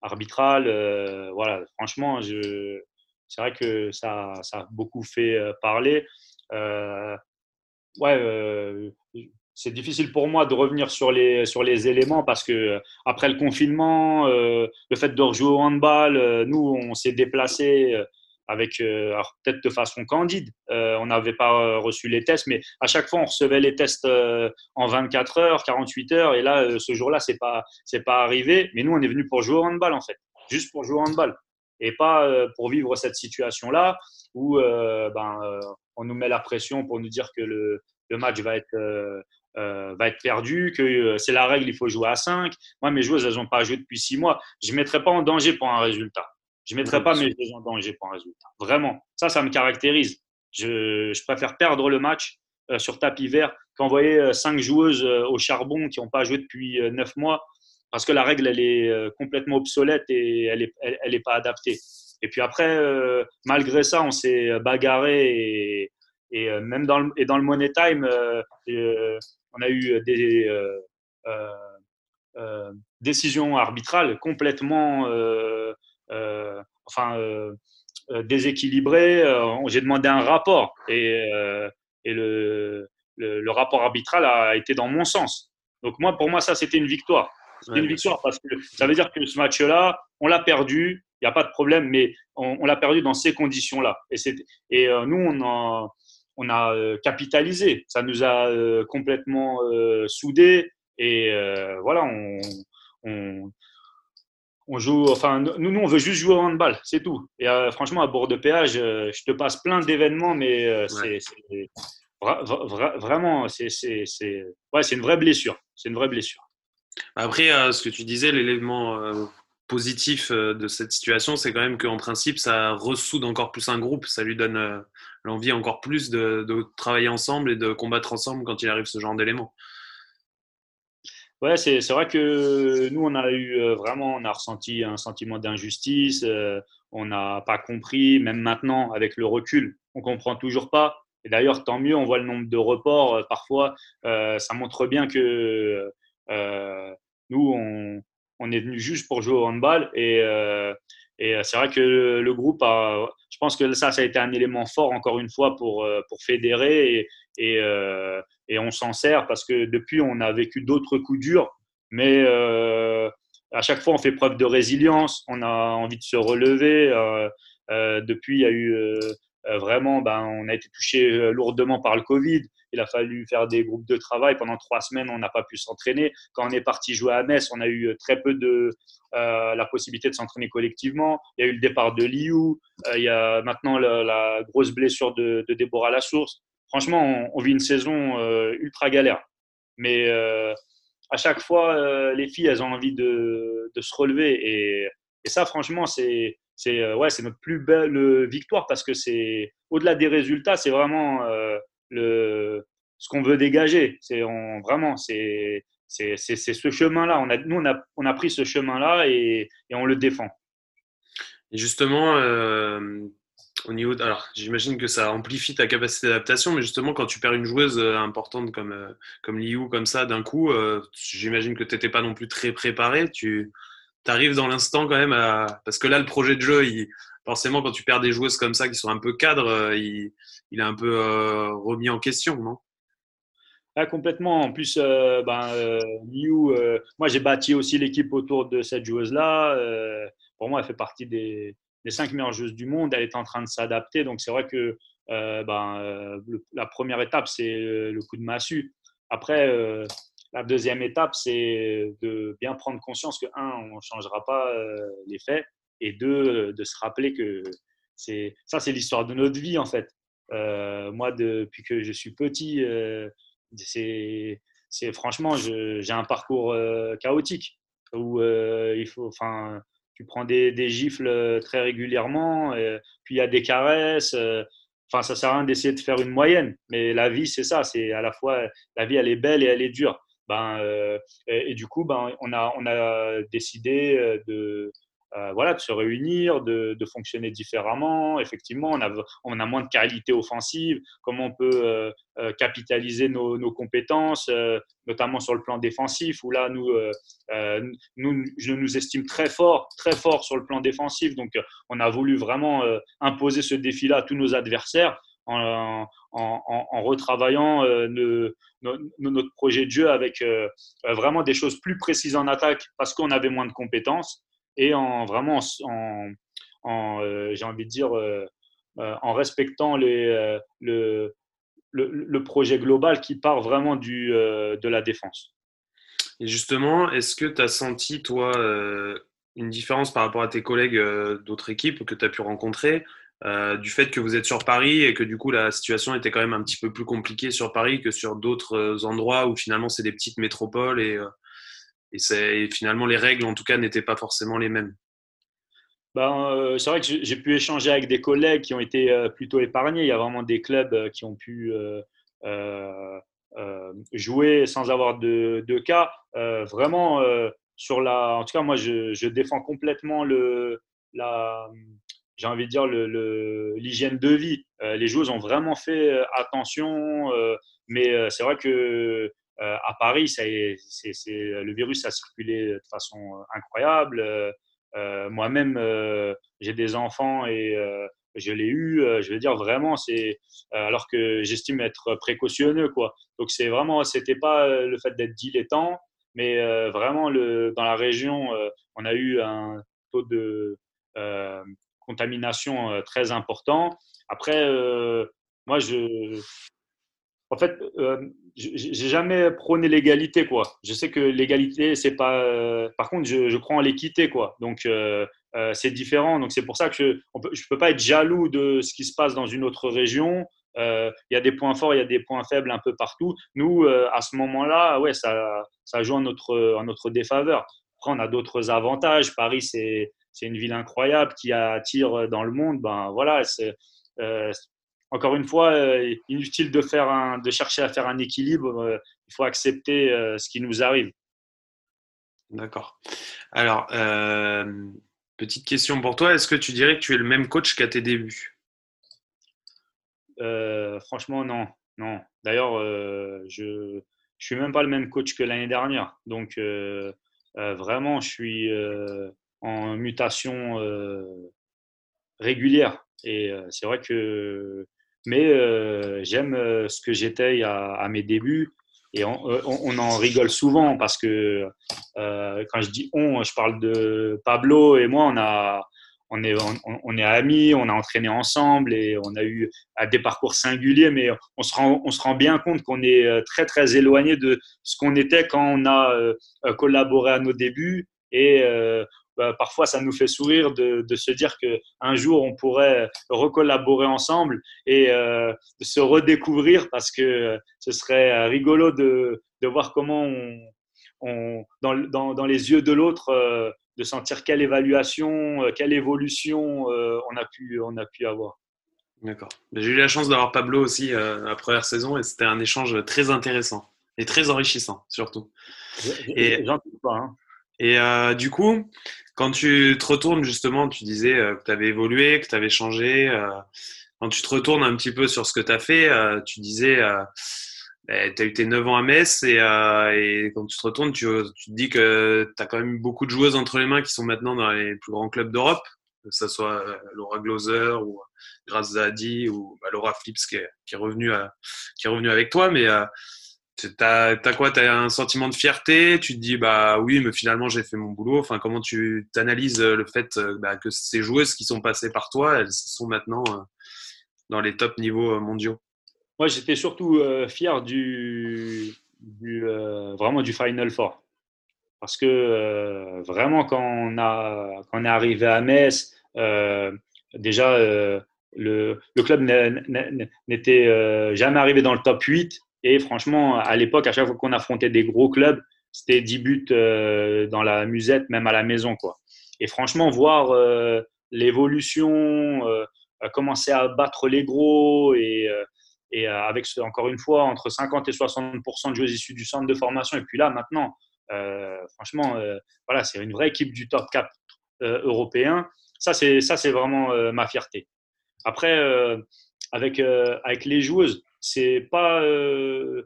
arbitral. Euh, voilà, franchement, c'est vrai que ça, ça, a beaucoup fait euh, parler. Euh, ouais, c'est difficile pour moi de revenir sur les, sur les éléments parce que après le confinement, le fait de rejouer au handball, nous, on s'est déplacé avec, euh, peut-être de façon candide, euh, on n'avait pas euh, reçu les tests, mais à chaque fois, on recevait les tests en 24 heures, 48 heures, et là, ce jour-là, c'est pas, c'est pas arrivé. Mais nous, on est venu pour jouer au handball, en fait, juste pour jouer au handball, et pas pour vivre cette situation-là où ben, on nous met la pression pour nous dire que le, match va être va être perdu, que c'est la règle, il faut jouer à 5. Moi, mes joueuses, elles n'ont pas joué depuis 6 mois. Je ne mettrai pas en danger pour un résultat. Je ne mettrai pas mes deux en danger pour un résultat. Vraiment. Ça, ça me caractérise. Je, préfère perdre le match euh, sur tapis vert qu'envoyer euh, cinq joueuses euh, au charbon qui n'ont pas joué depuis neuf mois parce que la règle, elle est complètement obsolète et elle n'est elle, est pas adaptée. Et puis après, malgré ça, on s'est bagarré et, même dans le, et dans le Money Time, on a eu des décisions arbitrales complètement enfin, euh, euh, déséquilibré. J'ai demandé un rapport et, et le, le, rapport arbitral a été dans mon sens. Donc moi, pour moi, ça, c'était une victoire. C'était une victoire parce que ça veut dire que ce match-là, on l'a perdu, il n'y a pas de problème, mais on, l'a perdu dans ces conditions-là. Et, et nous, on a, on a capitalisé. Ça nous a complètement soudés. Et voilà, on, on, on joue, enfin, nous, nous, on veut juste jouer au handball, c'est tout. Et euh, franchement, à bord de péage, euh, je te passe plein d'événements, mais euh, vraiment, c'est ouais, une vraie blessure. C'est une vraie blessure. Après, ce que tu disais, l'élément positif de cette situation, c'est quand même qu'en principe, ça ressoude encore plus un groupe. Ça lui donne l'envie encore plus de, de, travailler ensemble et de combattre ensemble quand il arrive ce genre d'éléments. Ouais, c'est vrai que nous, on a eu vraiment, on a ressenti un sentiment d'injustice. on n'a pas compris, même maintenant, avec le recul, on comprend toujours pas. Et d'ailleurs, tant mieux, on voit le nombre de reports euh, parfois. Euh, ça montre bien que euh, nous, on, on est venu juste pour jouer au handball. Et, et c'est vrai que le, groupe a. Je pense que ça, ça a été un élément fort, encore une fois, pour, pour fédérer. Et, et on s'en sert parce que depuis, on a vécu d'autres coups durs. Mais à chaque fois, on fait preuve de résilience. On a envie de se relever. depuis, il y a eu euh, vraiment, ben, on a été touché euh, lourdement par le Covid. Il a fallu faire des groupes de travail. Pendant trois semaines, on n'a pas pu s'entraîner. Quand on est parti jouer à Metz, on a eu très peu de la possibilité de s'entraîner collectivement. Il y a eu le départ de Liu. il y a maintenant la, grosse blessure de, de Déborah Lassource. Franchement, on, vit une saison ultra galère. Mais à chaque fois, les filles, elles ont envie de, de se relever. Et, et ça, franchement, c'est euh, ouais, notre plus belle euh, victoire parce que c'est au-delà des résultats, c'est vraiment euh, le ce qu'on veut dégager. C'est vraiment c'est c'est ce chemin-là. On a, nous, on a, on a pris ce chemin-là et, et, on le défend. Justement, au niveau alors, j'imagine que ça amplifie ta capacité d'adaptation, mais justement, quand tu perds une joueuse importante comme, comme Liu, comme ça, d'un coup, j'imagine que tu n'étais pas non plus très préparé. Tu, arrives dans l'instant quand même à... Parce que là, le projet de jeu, il... forcément, quand tu perds des joueuses comme ça qui sont un peu cadres, euh, il, il est un peu euh, remis en question, non? Ah, complètement. En plus, euh, ben, Liu, moi j'ai bâti aussi l'équipe autour de cette joueuse-là. pour moi, elle fait partie des, des, cinq meilleures joueuses du monde. Elle est en train de s'adapter. Donc c'est vrai que ben, la première étape, c'est le coup de massue. Après, la deuxième étape, c'est de bien prendre conscience que, un, on ne changera pas euh, les faits, et deux, de se rappeler que c'est ça, c'est l'histoire de notre vie, en fait. Euh, moi, depuis que je suis petit, euh, c'est franchement, j'ai un parcours chaotique où il faut, enfin, tu prends des, des, gifles très régulièrement, puis il y a des caresses. Enfin, ça sert à rien d'essayer de faire une moyenne, mais la vie, c'est ça. C'est à la fois la vie, elle est belle et elle est dure. Ben, euh, et, du coup, ben, on, a, on a décidé euh, de, euh, voilà, de se réunir, de, fonctionner différemment. Effectivement, on a, on a moins de qualité offensive. Comment on peut capitaliser nos, compétences, notamment sur le plan défensif, où là, nous, nous, je nous estime très fort, très fort sur le plan défensif. Donc, on a voulu vraiment imposer ce défi-là à tous nos adversaires en, retravaillant euh, notre projet de jeu avec euh, euh, vraiment des choses plus précises en attaque parce qu'on avait moins de compétences et en vraiment en, j'ai envie de dire en respectant les, le, le, projet global qui part vraiment du, de la défense. Et justement, est-ce que tu as senti, toi, une différence par rapport à tes collègues d'autres équipes que tu as pu rencontrer euh, du fait que vous êtes sur Paris et que du coup la situation était quand même un petit peu plus compliquée sur Paris que sur d'autres euh, endroits où finalement c'est des petites métropoles et, euh, et, finalement les règles en tout cas n'étaient pas forcément les mêmes. Ben, c'est vrai que j'ai pu échanger avec des collègues qui ont été plutôt épargnés. Il y a vraiment des clubs qui ont pu jouer sans avoir de, cas. vraiment, sur la, en tout cas, moi, je, défends complètement le, la, j'ai envie de dire, l'hygiène de vie. Euh, les joueuses ont vraiment fait euh, attention, euh, mais c'est vrai que à Paris, ça c'est le virus a circulé de façon incroyable. Moi-même, j'ai des enfants et je l'ai eu. je veux dire vraiment, c'est alors que j'estime être précautionneux, quoi. Donc c'est vraiment, c'était pas le fait d'être dilettant, mais vraiment le, dans la région, on a eu un taux de contamination euh, très important. Après, euh, moi, je, en fait, euh, j'ai jamais prôné l'égalité, quoi. Je sais que l'égalité, c'est pas. par contre, je, je, crois en l'équité, quoi. Donc, c'est différent. Donc, c'est pour ça que je, ne peux pas être jaloux de ce qui se passe dans une autre région il y a des points forts, il y a des points faibles un peu partout. Nous, à ce moment-là, ouais, ça, ça joue en notre, en notre défaveur. Après, on a d'autres avantages. Paris, c'est une ville incroyable qui attire dans le monde. Ben voilà, encore une fois, inutile de, faire un, de chercher à faire un équilibre. il faut accepter ce qui nous arrive. D'accord. Alors, petite question pour toi. Est-ce que tu dirais que tu es le même coach qu'à tes débuts? Franchement, non. non. D'ailleurs, je ne suis même pas le même coach que l'année dernière. Donc, vraiment, je suis en mutation régulière. Et c'est vrai que mais j'aime ce que j'étais à, mes débuts. Et on, en rigole souvent parce que quand je dis on, je parle de Pablo et moi, on, a, on, est, on, est amis, on a entraîné ensemble et on a eu des parcours singuliers, mais on se rend, on se rend bien compte qu'on est très très éloigné de ce qu'on était quand on a collaboré à nos débuts. Et bah, parfois ça nous fait sourire de, se dire qu'un jour on pourrait recollaborer ensemble et euh, se redécouvrir parce que ce serait rigolo de, voir comment on, dans, les yeux de l'autre, euh, de sentir quelle évaluation, euh, quelle évolution on, a pu, on a pu avoir. D'accord. J'ai eu la chance d'avoir Pablo aussi la première saison et c'était un échange très intéressant et très enrichissant surtout. Et pas. Hein. Et du coup, quand tu te retournes justement, tu disais euh, que tu avais évolué, que tu avais changé. Euh, quand tu te retournes un petit peu sur ce que tu as fait, euh, tu disais, ben, tu as eu tes 9 ans à Metz et, quand tu te retournes, tu, te dis que tu as quand même beaucoup de joueuses entre les mains qui sont maintenant dans les plus grands clubs d'Europe, que ce soit Laura Gloser ou Grace Zadi ou bah, Laura Flips qui est, qui est revenue qui est revenue avec toi. Mais T'as as quoi? T'as un sentiment de fierté? Tu te dis bah oui, mais finalement j'ai fait mon boulot. Enfin, comment tu analyses le fait euh, bah, que ces joueuses qui sont passées par toi, elles sont maintenant euh, dans les top niveaux euh, mondiaux? Moi, j'étais surtout fier du, vraiment du Final Four, parce que vraiment quand on a quand on est arrivé à Metz, déjà le, le, club n'était jamais arrivé dans le top 8 et franchement, à l'époque, à chaque fois qu'on affrontait des gros clubs, c'était 10 buts euh, dans la musette, même à la maison. Quoi. Et franchement, voir euh, l'évolution, euh, commencer à battre les gros et, avec, encore une fois, entre 50 et 60% de joueurs issus du centre de formation. Et puis là, maintenant, franchement, voilà, c'est une vraie équipe du top 4 européen. Ça, c'est vraiment ma fierté. Après, avec, avec les joueuses, c'est pas euh,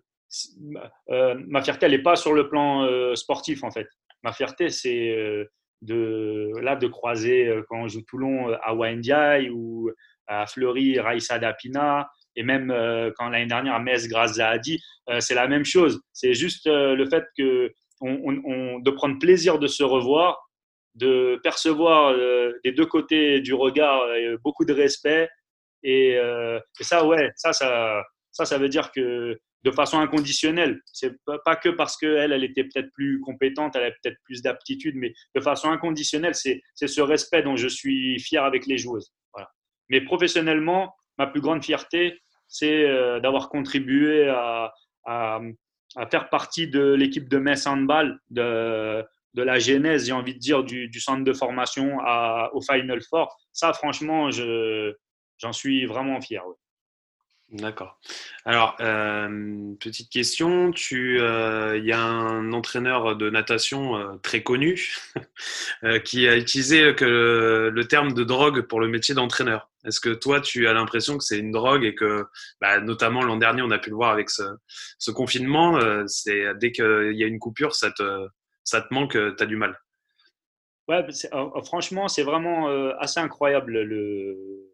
euh, ma fierté, elle n'est pas sur le plan euh, sportif en fait. Ma fierté, c'est de là de croiser quand on joue Toulon à Wendiaï ou à Fleury, Raissa Dapina, et même quand l'année dernière à Metz, grâce à Adi, c'est la même chose. C'est juste le fait que de prendre plaisir de se revoir, de percevoir des deux côtés du regard beaucoup de respect. Et ça, ouais, ça, ça, ça, ça veut dire que de façon inconditionnelle, c'est pas que parce qu'elle, elle était peut-être plus compétente, elle avait peut-être plus d'aptitude, mais de façon inconditionnelle, c'est ce respect dont je suis fier avec les joueuses. Mais professionnellement, ma plus grande fierté, c'est euh, d'avoir contribué à, faire partie de l'équipe de Metz Handball, de, de la genèse, j'ai envie de dire, du, centre de formation au Final Four. Ça, franchement, j'en suis vraiment fier. D'accord. Alors, euh, petite question, tu, euh, il y a un entraîneur de natation euh, très connu qui a utilisé le, terme de drogue pour le métier d'entraîneur. Est-ce que toi, tu as l'impression que c'est une drogue et que, bah, notamment l'an dernier, on a pu le voir avec ce, confinement, c'est dès qu'il y a une coupure, ça te, manque, tu as du mal? Ouais, franchement, c'est vraiment assez incroyable le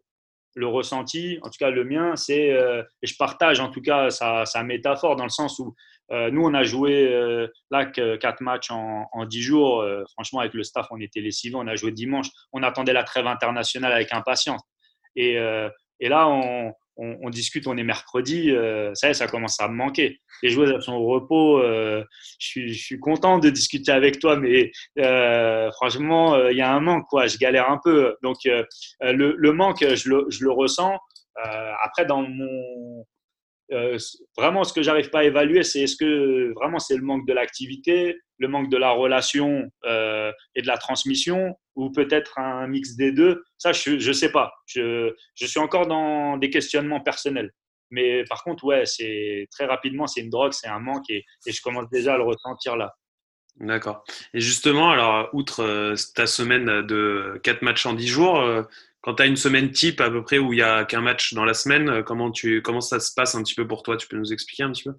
le ressenti, en tout cas le mien, c'est, euh, et je partage en tout cas sa, métaphore dans le sens où euh, nous, on a joué euh, là quatre matchs en, dix jours. franchement, avec le staff, on était lessivés. On a joué dimanche. On attendait la trêve internationale avec impatience. Et, et là, on, on, discute, on est mercredi, euh, ça ça commence à me manquer. Les joueurs sont au repos, euh, je, suis, content de discuter avec toi, mais euh, franchement, il y a un manque. Je galère un peu. Donc, le, manque, je le, ressens. après, dans mon vraiment, ce que j'arrive pas à évaluer, c'est est-ce que vraiment c'est le manque de l'activité, le manque de la relation et de la transmission, ou peut-être un mix des deux. Ça, je ne sais pas. Je, je, suis encore dans des questionnements personnels. Mais par contre, ouais, c'est très rapidement, c'est une drogue, c'est un manque, et, et, je commence déjà à le ressentir là. D'accord. Et justement, alors, outre euh, ta semaine de 4 matchs en 10 jours, quand tu as une semaine type à peu près où il n'y a qu'un match dans la semaine, euh, comment, tu, comment ça se passe un petit peu pour toi? Tu peux nous expliquer un petit peu?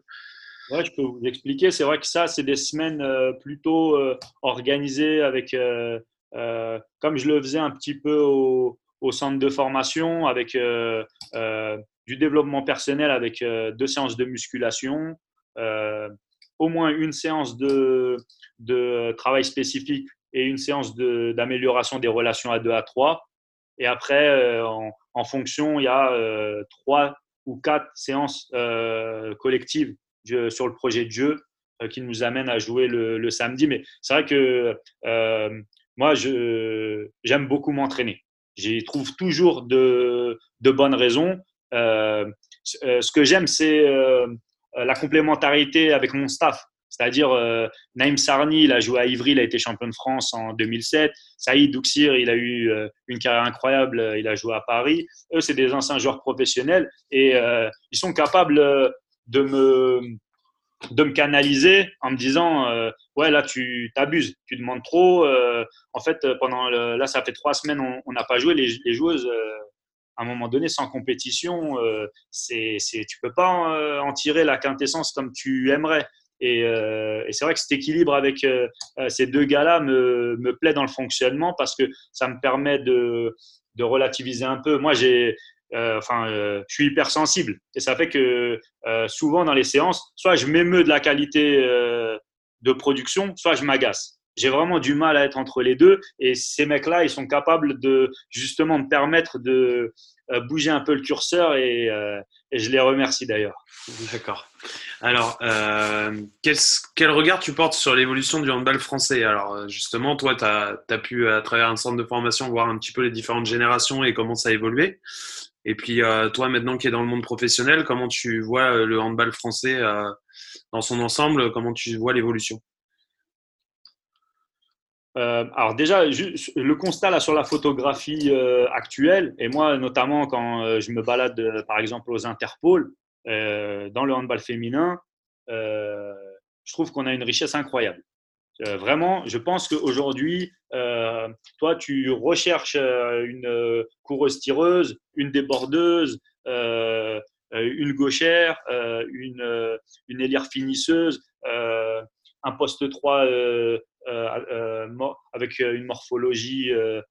Ouais, je peux vous expliquer. C'est vrai que ça, c'est des semaines euh, plutôt euh, organisées avec, comme je le faisais un petit peu au, centre de formation, avec du développement personnel, avec deux séances de musculation, au moins une séance de, travail spécifique et une séance d'amélioration des relations à deux à trois et après, euh, en, fonction, il y a euh, trois ou quatre séances euh, collectives sur le projet de jeu qui nous amènent à jouer le, samedi. Mais c'est vrai que moi, j'aime beaucoup m'entraîner. J'y trouve toujours de, de bonnes raisons. ce que j'aime, c'est la complémentarité avec mon staff. C'est-à-dire, euh, Naïm Sarni, il a joué à Ivry, il a été champion de France en 2007. Saïd Douxir, il a eu euh, une carrière incroyable, euh, il a joué à Paris. Eux, c'est des anciens joueurs professionnels et ils sont capables de me, de me canaliser en me disant Ouais, là, tu t'abuses, tu demandes trop. en fait, pendant là, ça fait trois semaines, on n'a pas joué. Les, les joueuses à un moment donné, sans compétition, c'est, c'est, tu peux pas en, tirer la quintessence comme tu aimerais. Euh, et, c'est vrai que cet équilibre avec euh, euh, ces deux gars-là me, me, plaît dans le fonctionnement parce que ça me permet de, de relativiser un peu. Moi, j'ai, enfin, je suis hypersensible et ça fait que souvent dans les séances, soit je m'émeus de la qualité de production, soit je m'agace. J'ai vraiment du mal à être entre les deux et ces mecs-là, ils sont capables de justement me permettre de bouger un peu le curseur et, je les remercie d'ailleurs. D'accord. Alors, euh, quel, regard tu portes sur l'évolution du handball français? Alors, euh, justement, toi, tu as, pu, à travers un centre de formation, voir un petit peu les différentes générations et comment ça a évolué. Et puis, euh, toi, maintenant qui es dans le monde professionnel, comment tu vois le handball français dans son ensemble? Comment tu vois l'évolution? Alors déjà, le constat là sur la photographie actuelle, et moi notamment quand je me balade par exemple aux Interpol, euh, dans le handball féminin, euh, je trouve qu'on a une richesse incroyable. Euh, vraiment, je pense qu'aujourd'hui, toi, tu recherches une coureuse tireuse, une débordeuse, une gauchère, une, une ailière finisseuse, un poste 3 avec une morphologie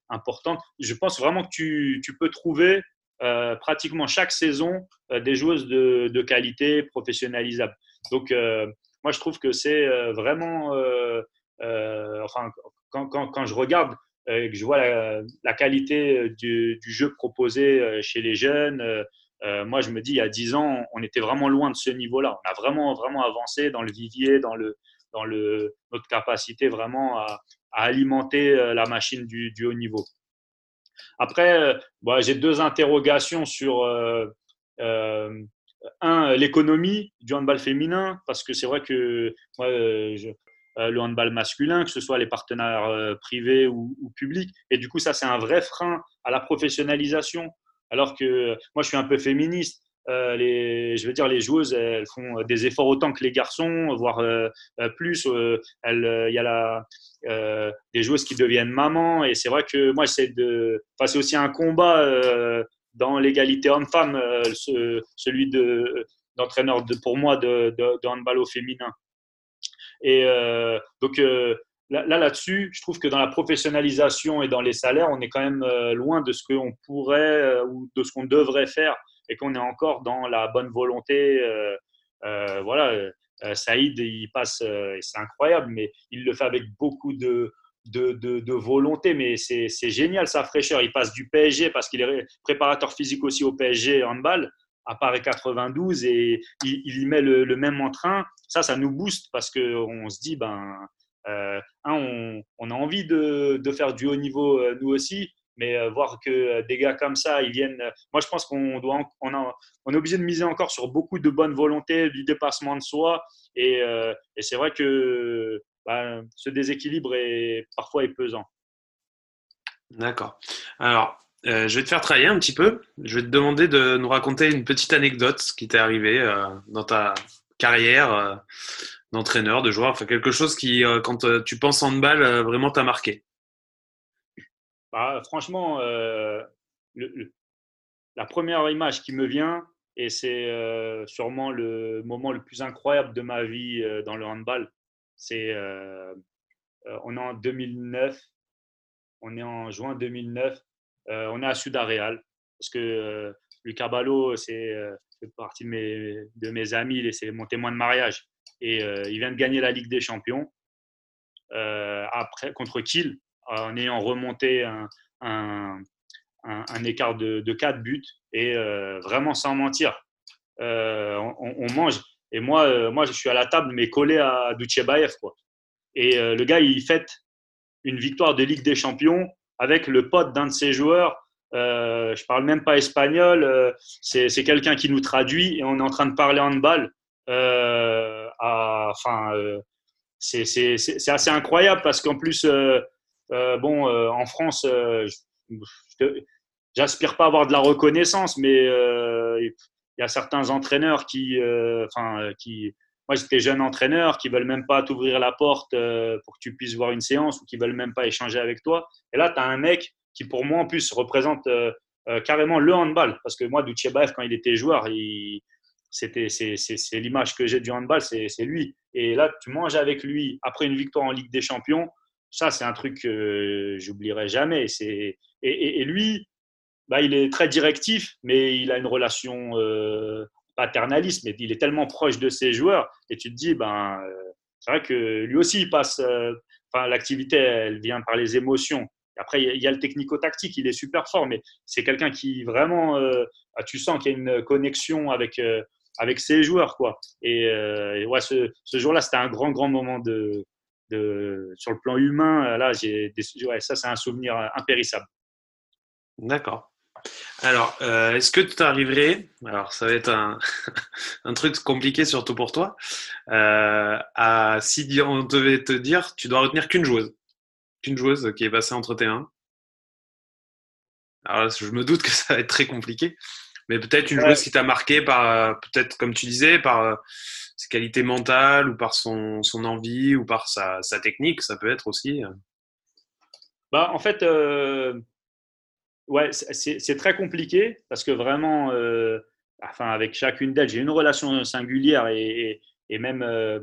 importante. Je pense vraiment que tu, peux trouver euh, pratiquement chaque saison euh, des joueuses de, qualité professionnalisables. Donc, euh, moi, je trouve que c'est vraiment, enfin, quand, je regarde et que je vois la, qualité du, jeu proposé chez les jeunes, moi, je me dis, il y a 10 ans, on était vraiment loin de ce niveau-là. On a vraiment, vraiment avancé dans le vivier, dans, le, dans le, notre capacité vraiment à, alimenter la machine du haut niveau. Après, euh, bah, j'ai deux interrogations sur euh, euh, un, l'économie du handball féminin, parce que c'est vrai que le handball masculin, que ce soit les partenaires privés ou, publics, et du coup, ça, c'est un vrai frein à la professionnalisation. Alors que moi, je suis un peu féministe. les, je veux dire, les joueuses, elles font des efforts autant que les garçons, voire plus. Il y a la, euh, des joueuses qui deviennent mamans. Et c'est vrai que moi, j'essaie de. Enfin, c'est aussi un combat euh, dans l'égalité homme-femme, euh, celui de, d'entraîneur de, pour moi de, handball au féminin. Et donc là, là-dessus, je trouve que dans la professionnalisation et dans les salaires, on est quand même loin de ce qu'on pourrait ou de ce qu'on devrait faire et qu'on est encore dans la bonne volonté. voilà, euh, Saïd, il passe, euh, c'est incroyable, mais il le fait avec beaucoup de, de, volonté, mais c'est génial sa fraîcheur. Il passe du PSG parce qu'il est préparateur physique aussi au PSG handball à Paris 92 et il, y met le, même entrain. Ça, ça nous booste parce qu'on se dit, ben, euh, on, a envie de, faire du haut niveau nous aussi. Mais voir que des gars comme ça, ils viennent. Moi, je pense qu'on doit, on, on est obligé de miser encore sur beaucoup de bonne volonté, du dépassement de soi. Et, et c'est vrai que bah, ce déséquilibre est parfois est pesant. D'accord. Alors, euh, je vais te faire travailler un petit peu. Je vais te demander de nous raconter une petite anecdote qui t'est arrivée euh, dans ta carrière euh, d'entraîneur, de joueur. Enfin, quelque chose qui, quand tu penses handball, vraiment t'a marqué. Bah, franchement, la première image qui me vient, et c'est sûrement le moment le plus incroyable de ma vie dans le handball, c'est on est en 2009, on est en juin 2009 euh, on est à Ciudad Real parce que euh, Lucas Ballot, c'est euh, partie de mes, de mes amis, c'est mon témoin de mariage. Et il vient de gagner la Ligue des Champions après, contre Kiel en ayant remonté un, un, écart de, de 4 buts et vraiment sans mentir. On, mange. Et moi, moi, je suis à la table, mais collé à Duchebaev. Quoi. Et le gars, il fête une victoire de Ligue des Champions avec le pote d'un de ses joueurs. Euh, je parle même pas espagnol. Euh, c'est quelqu'un qui nous traduit et on est en train de parler handball. Euh, enfin, euh, c'est assez incroyable parce qu'en plus, bon, en France, j'aspire pas à avoir de la reconnaissance, mais y a certains entraîneurs qui, enfin, qui, moi, j'étais jeune entraîneur qui veulent même pas t'ouvrir la porte euh, pour que tu puisses voir une séance ou qui veulent même pas échanger avec toi. Et là, tu as un mec qui, pour moi, en plus, représente euh, euh, carrément le handball. Parce que moi, Duchebaev, quand il était joueur, c'était, c'est, l'image que j'ai du handball, c'est, lui. Et là, tu manges avec lui après une victoire en Ligue des Champions. Ça, c'est un truc que j'oublierai jamais. C'est, et, lui, bah, il est très directif, mais il a une relation paternaliste, mais il est tellement proche de ses joueurs et tu te dis, ben, euh, c'est vrai que lui aussi, il passe, euh, enfin, l'activité, elle vient par les émotions. Après, il y a le technico-tactique, il est super fort, mais c'est quelqu'un qui vraiment, euh, ah, tu sens qu'il y a une connexion avec, avec ses joueurs. Quoi. Et, ouais, ce, ce jour-là, c'était un grand, grand moment de, de, sur le plan humain. Là, j'ai ouais, ça, c'est un souvenir impérissable. D'accord. Alors, euh, est-ce que tu arriverais, alors ça va être un, truc compliqué surtout pour toi, euh, à si on devait te dire, tu dois retenir qu'une joueuse, qu'une joueuse qui est passée entre tes mains. Alors je me doute que ça va être très compliqué, mais peut-être une joueuse qui t'a marqué par, peut-être comme tu disais, par euh, ses qualités mentales ou par son, envie ou par sa, technique, ça peut être aussi. Bah, en fait, ouais, c'est très compliqué parce que vraiment, euh, enfin, avec chacune d'elles, j'ai une relation singulière et, même euh,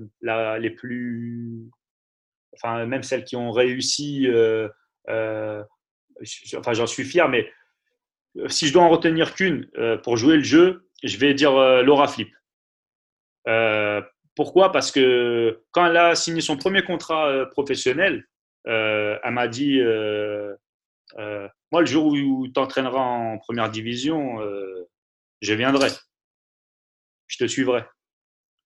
les plus, enfin, même celles qui ont réussi, euh, enfin, j'en suis fier, mais si je dois en retenir qu'une pour jouer le jeu, je vais dire Laura Flip. pourquoi? Parce que quand elle a signé son premier contrat professionnel, elle m'a dit moi, le jour où tu entraîneras en première division, euh, je viendrai. Je te suivrai.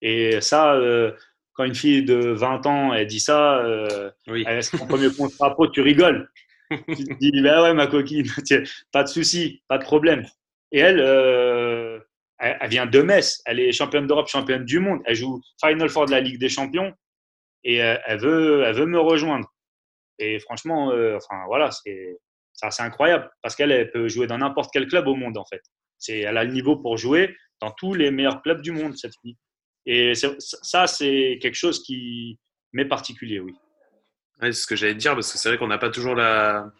Et ça, euh, quand une fille de 20 ans, elle dit ça, euh, oui. elle son premier contrat pro, tu rigoles. tu te dis, bah ouais, ma coquine, pas de souci, pas de problème. Et elle, elle, vient de Metz, elle est championne d'Europe, championne du monde, elle joue Final Four de la Ligue des Champions et elle, veut, elle veut me rejoindre. Et franchement, enfin voilà, c'est c'est incroyable parce qu'elle peut jouer dans n'importe quel club au monde en fait. Elle a le niveau pour jouer dans tous les meilleurs clubs du monde, cette fille. Et ça, c'est quelque chose qui m'est particulier, oui. c'est ce que j'allais dire parce que c'est vrai qu'on n'a pas toujours la,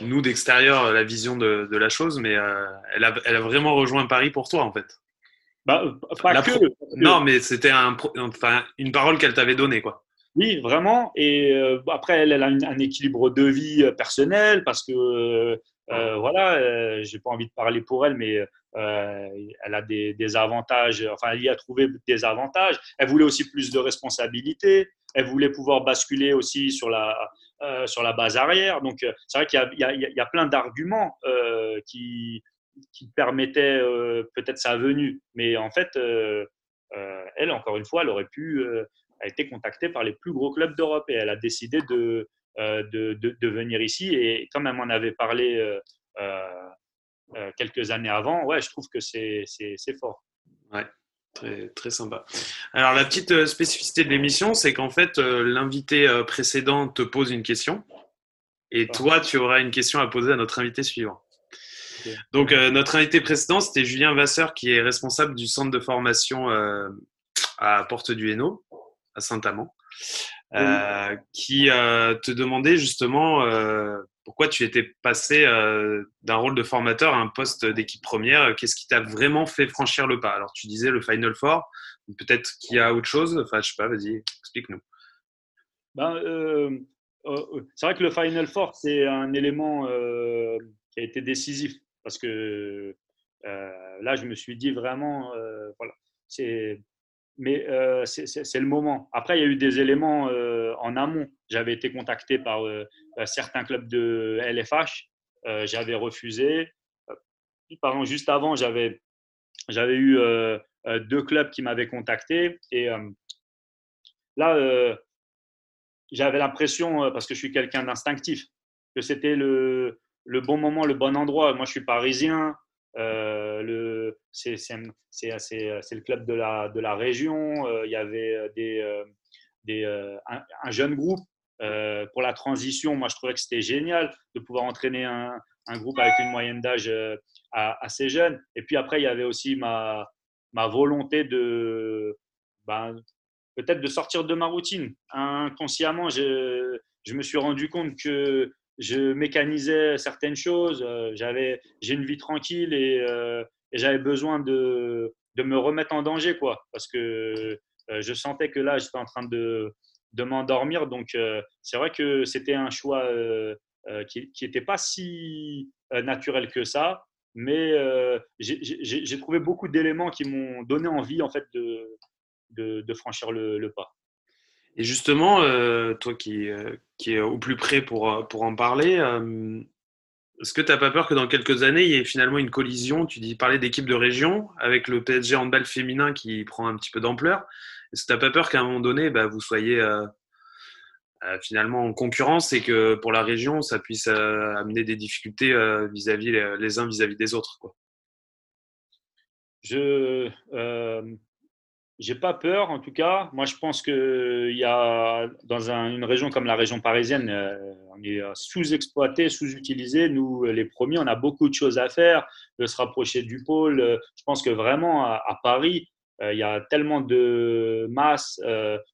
nous d'extérieur la vision de, la chose, mais euh, elle, a, elle, a, vraiment rejoint Paris pour toi en fait. Bah, pas que, Non, mais c'était un, enfin, une parole qu'elle t'avait donnée quoi. Oui, vraiment. Et euh, après, elle, a un équilibre de vie euh, personnel parce que, euh, voilà, j'ai pas envie de parler pour elle, mais elle a des, avantages. Enfin, elle y a trouvé des avantages. Elle voulait aussi plus de responsabilités. Elle voulait pouvoir basculer aussi sur la, sur la base arrière. Donc, c'est vrai qu'il y, y, a plein d'arguments qui, qui permettaient peut-être sa venue. Mais en fait, elle, encore une fois, elle aurait pu a été contactée par les plus gros clubs d'Europe et elle a décidé de, de, de, venir ici. Et comme elle m'en avait parlé quelques années avant, ouais, je trouve que c'est fort. Ouais. Très, très sympa. Alors, la petite spécificité de l'émission, c'est qu'en fait, l'invité précédent te pose une question et toi, tu auras une question à poser à notre invité suivant. Donc, notre invité précédent, c'était Julien Vasseur, qui est responsable du centre de formation à Porte du Hainaut, à Saint-Amand, euh, qui euh, te demandait justement euh, pourquoi tu étais passé d'un rôle de formateur à un poste d'équipe première. Qu'est-ce qui t'a vraiment fait franchir le pas? Alors, tu disais le Final Four, peut-être qu'il y a autre chose? Enfin, je sais pas, vas-y, explique-nous. Ben, c'est vrai que le Final Four, c'est un élément qui a été décisif parce que là, je me suis dit vraiment, voilà, c'est mais euh, c'est le moment. Après, il y a eu des éléments euh, en amont. J'avais été contacté par euh, certains clubs de LFH. j'avais refusé. Juste avant, j'avais eu deux clubs qui m'avaient contacté. Et là, j'avais l'impression, parce que je suis quelqu'un d'instinctif, que c'était le, bon moment, le bon endroit. Moi, je suis parisien. Euh, le, c'est, le club de la, de la région. Euh, il y avait euh, des, des, un, jeune groupe pour la transition. Moi, je trouvais que c'était génial de pouvoir entraîner un, un groupe avec une moyenne d'âge assez jeune. Et puis après, il y avait aussi ma, ma volonté de ben, peut-être de sortir de ma routine. Inconsciemment, je, je me suis rendu compte que je mécanisais certaines choses. Euh, j'avais, j'ai une vie tranquille euh, et, j'avais besoin de, de, me remettre en danger, quoi, parce que euh, je sentais que là, j'étais en train de, de m'endormir. Donc, c'est vrai que c'était un choix qui n'était pas si naturel que ça, mais j'ai trouvé beaucoup d'éléments qui m'ont donné envie, en fait, de, de, franchir le pas. Et justement, euh, toi qui, euh, qui es au plus près pour, euh, pour en parler, est-ce que tu n'as pas peur que dans quelques années, il y ait finalement une collision Tu dis parler d'équipe de région avec le PSG handball féminin qui prend un petit peu d'ampleur? Est-ce que tu n'as pas peur qu'à un moment donné, bah, vous soyez finalement en concurrence et que pour la région, ça puisse amener des difficultés vis-à-vis les, uns vis-à-vis des autres Je j'ai pas peur, en tout cas. Moi, je pense qu'il y a, dans une région comme la région parisienne, euh, on est euh, sous-exploité, sous-utilisé. Nous, les premiers, on a beaucoup de choses à faire, de se rapprocher du pôle. Je pense que vraiment, à, Paris, euh, il y a tellement de masse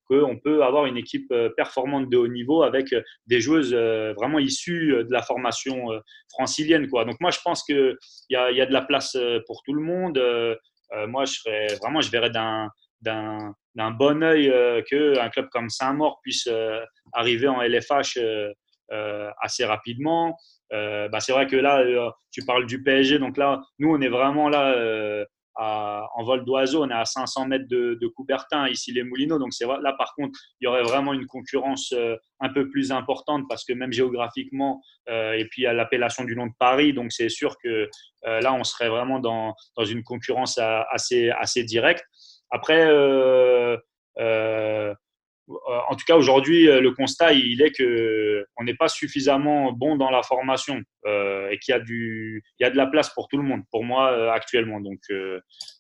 qu'on peut avoir une équipe performante de haut niveau avec des joueuses vraiment issues de la formation francilienne. Donc, moi, je pense qu'il y, a, y a de la place pour tout le monde. moi, je serais, vraiment, je verrais d'un d'un bon œil euh, qu'un club comme Saint-Maur puisse euh, arriver en LFH euh, assez rapidement. Bah, c'est vrai que là, tu parles du PSG, donc là, nous, on est vraiment là en vol d'oiseau, on est à 500 mètres de, Coubertin, ici les Moulineaux. Donc là, par contre, il y aurait vraiment une concurrence un peu plus importante parce que même géographiquement, et puis à l'appellation du nom de Paris, donc c'est sûr que là, on serait vraiment dans, dans une concurrence assez, assez directe. Après, euh, euh, en tout cas, aujourd'hui, euh, le constat, il est qu'on n'est pas suffisamment bon dans la formation et qu'il y, a du, il y a de la place pour tout le monde, pour moi, actuellement. Donc,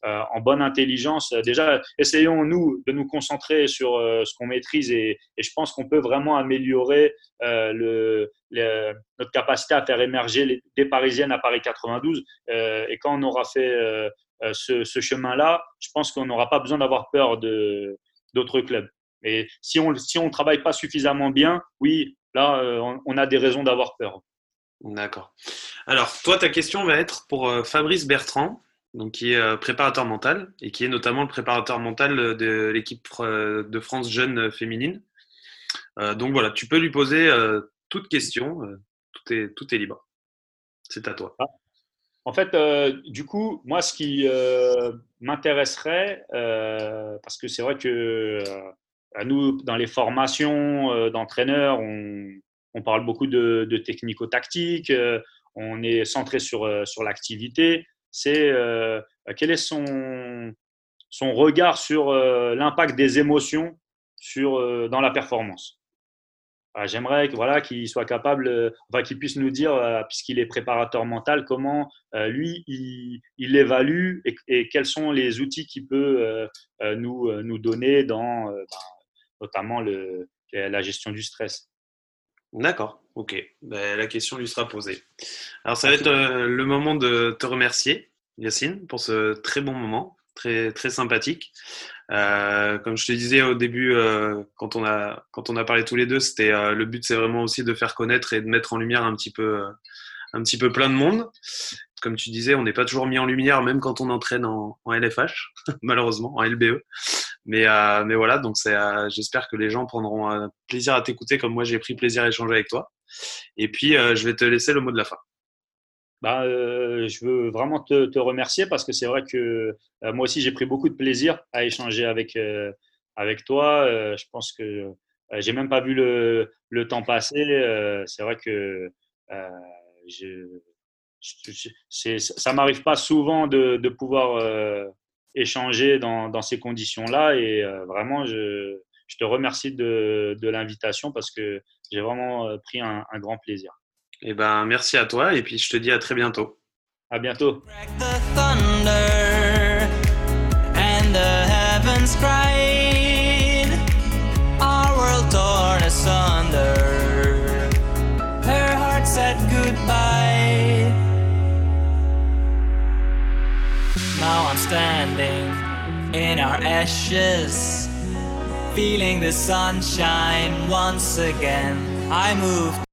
en bonne intelligence, déjà, essayons, nous, de nous concentrer sur ce qu'on maîtrise et, je pense qu'on peut vraiment améliorer le, notre capacité à faire émerger les, des Parisiennes à Paris 92. et quand on aura fait euh, ce, chemin-là, je pense qu'on n'aura pas besoin d'avoir peur d'autres clubs. Mais si on si ne travaille pas suffisamment bien, oui, là, euh, on, a des raisons d'avoir peur. D'accord. Alors, toi, ta question va être pour euh, Fabrice Bertrand, donc, qui est préparateur mental et qui est notamment le préparateur mental de l'équipe de France jeune féminine. donc voilà, tu peux lui poser toute question, tout, est, tout est libre. C'est à toi. En fait, euh, du coup, moi, ce qui euh, m'intéresserait, euh, parce que c'est vrai que nous, dans les formations d'entraîneurs, on, parle beaucoup de, de technico-tactique, on est centré sur, sur l'activité. C'est quel est son, son regard sur l'impact des émotions sur, dans la performance? J'aimerais voilà, qu'il soit capable, enfin, qu'il puisse nous dire, puisqu'il est préparateur mental, comment lui, il, évalue et, quels sont les outils qu'il peut nous, nous donner dans ben, notamment le, la gestion du stress. D'accord, ok. Ben, la question lui sera posée. Alors, ça va être le moment de te remercier, Yacine, pour ce très bon moment, très, sympathique. Euh, comme je te disais au début, euh, quand, on a, quand on a parlé tous les deux, c'était euh, le but, c'est vraiment aussi de faire connaître et de mettre en lumière un petit peu, un petit peu plein de monde. Comme tu disais, on n'est pas toujours mis en lumière, même quand on entraîne en, en LFH, malheureusement, en LBE. Mais, mais voilà, donc j'espère que les gens prendront plaisir à t'écouter comme moi j'ai pris plaisir à échanger avec toi. Et puis, je vais te laisser le mot de la fin. Bah, euh, je veux vraiment te, te remercier parce que c'est vrai que euh, moi aussi j'ai pris beaucoup de plaisir à échanger avec, euh, avec toi. je pense que j'ai même pas vu le, le temps passer. c'est vrai que je, je, ça m'arrive pas souvent de, de pouvoir échanger dans, dans ces conditions-là et vraiment je, je, te remercie de, de l'invitation parce que j'ai vraiment pris un, un grand plaisir. Eh ben, merci à toi et puis je te dis à très bientôt. À bientôt. Now I'm standing in our ashes, feeling the sunshine once again. I moved.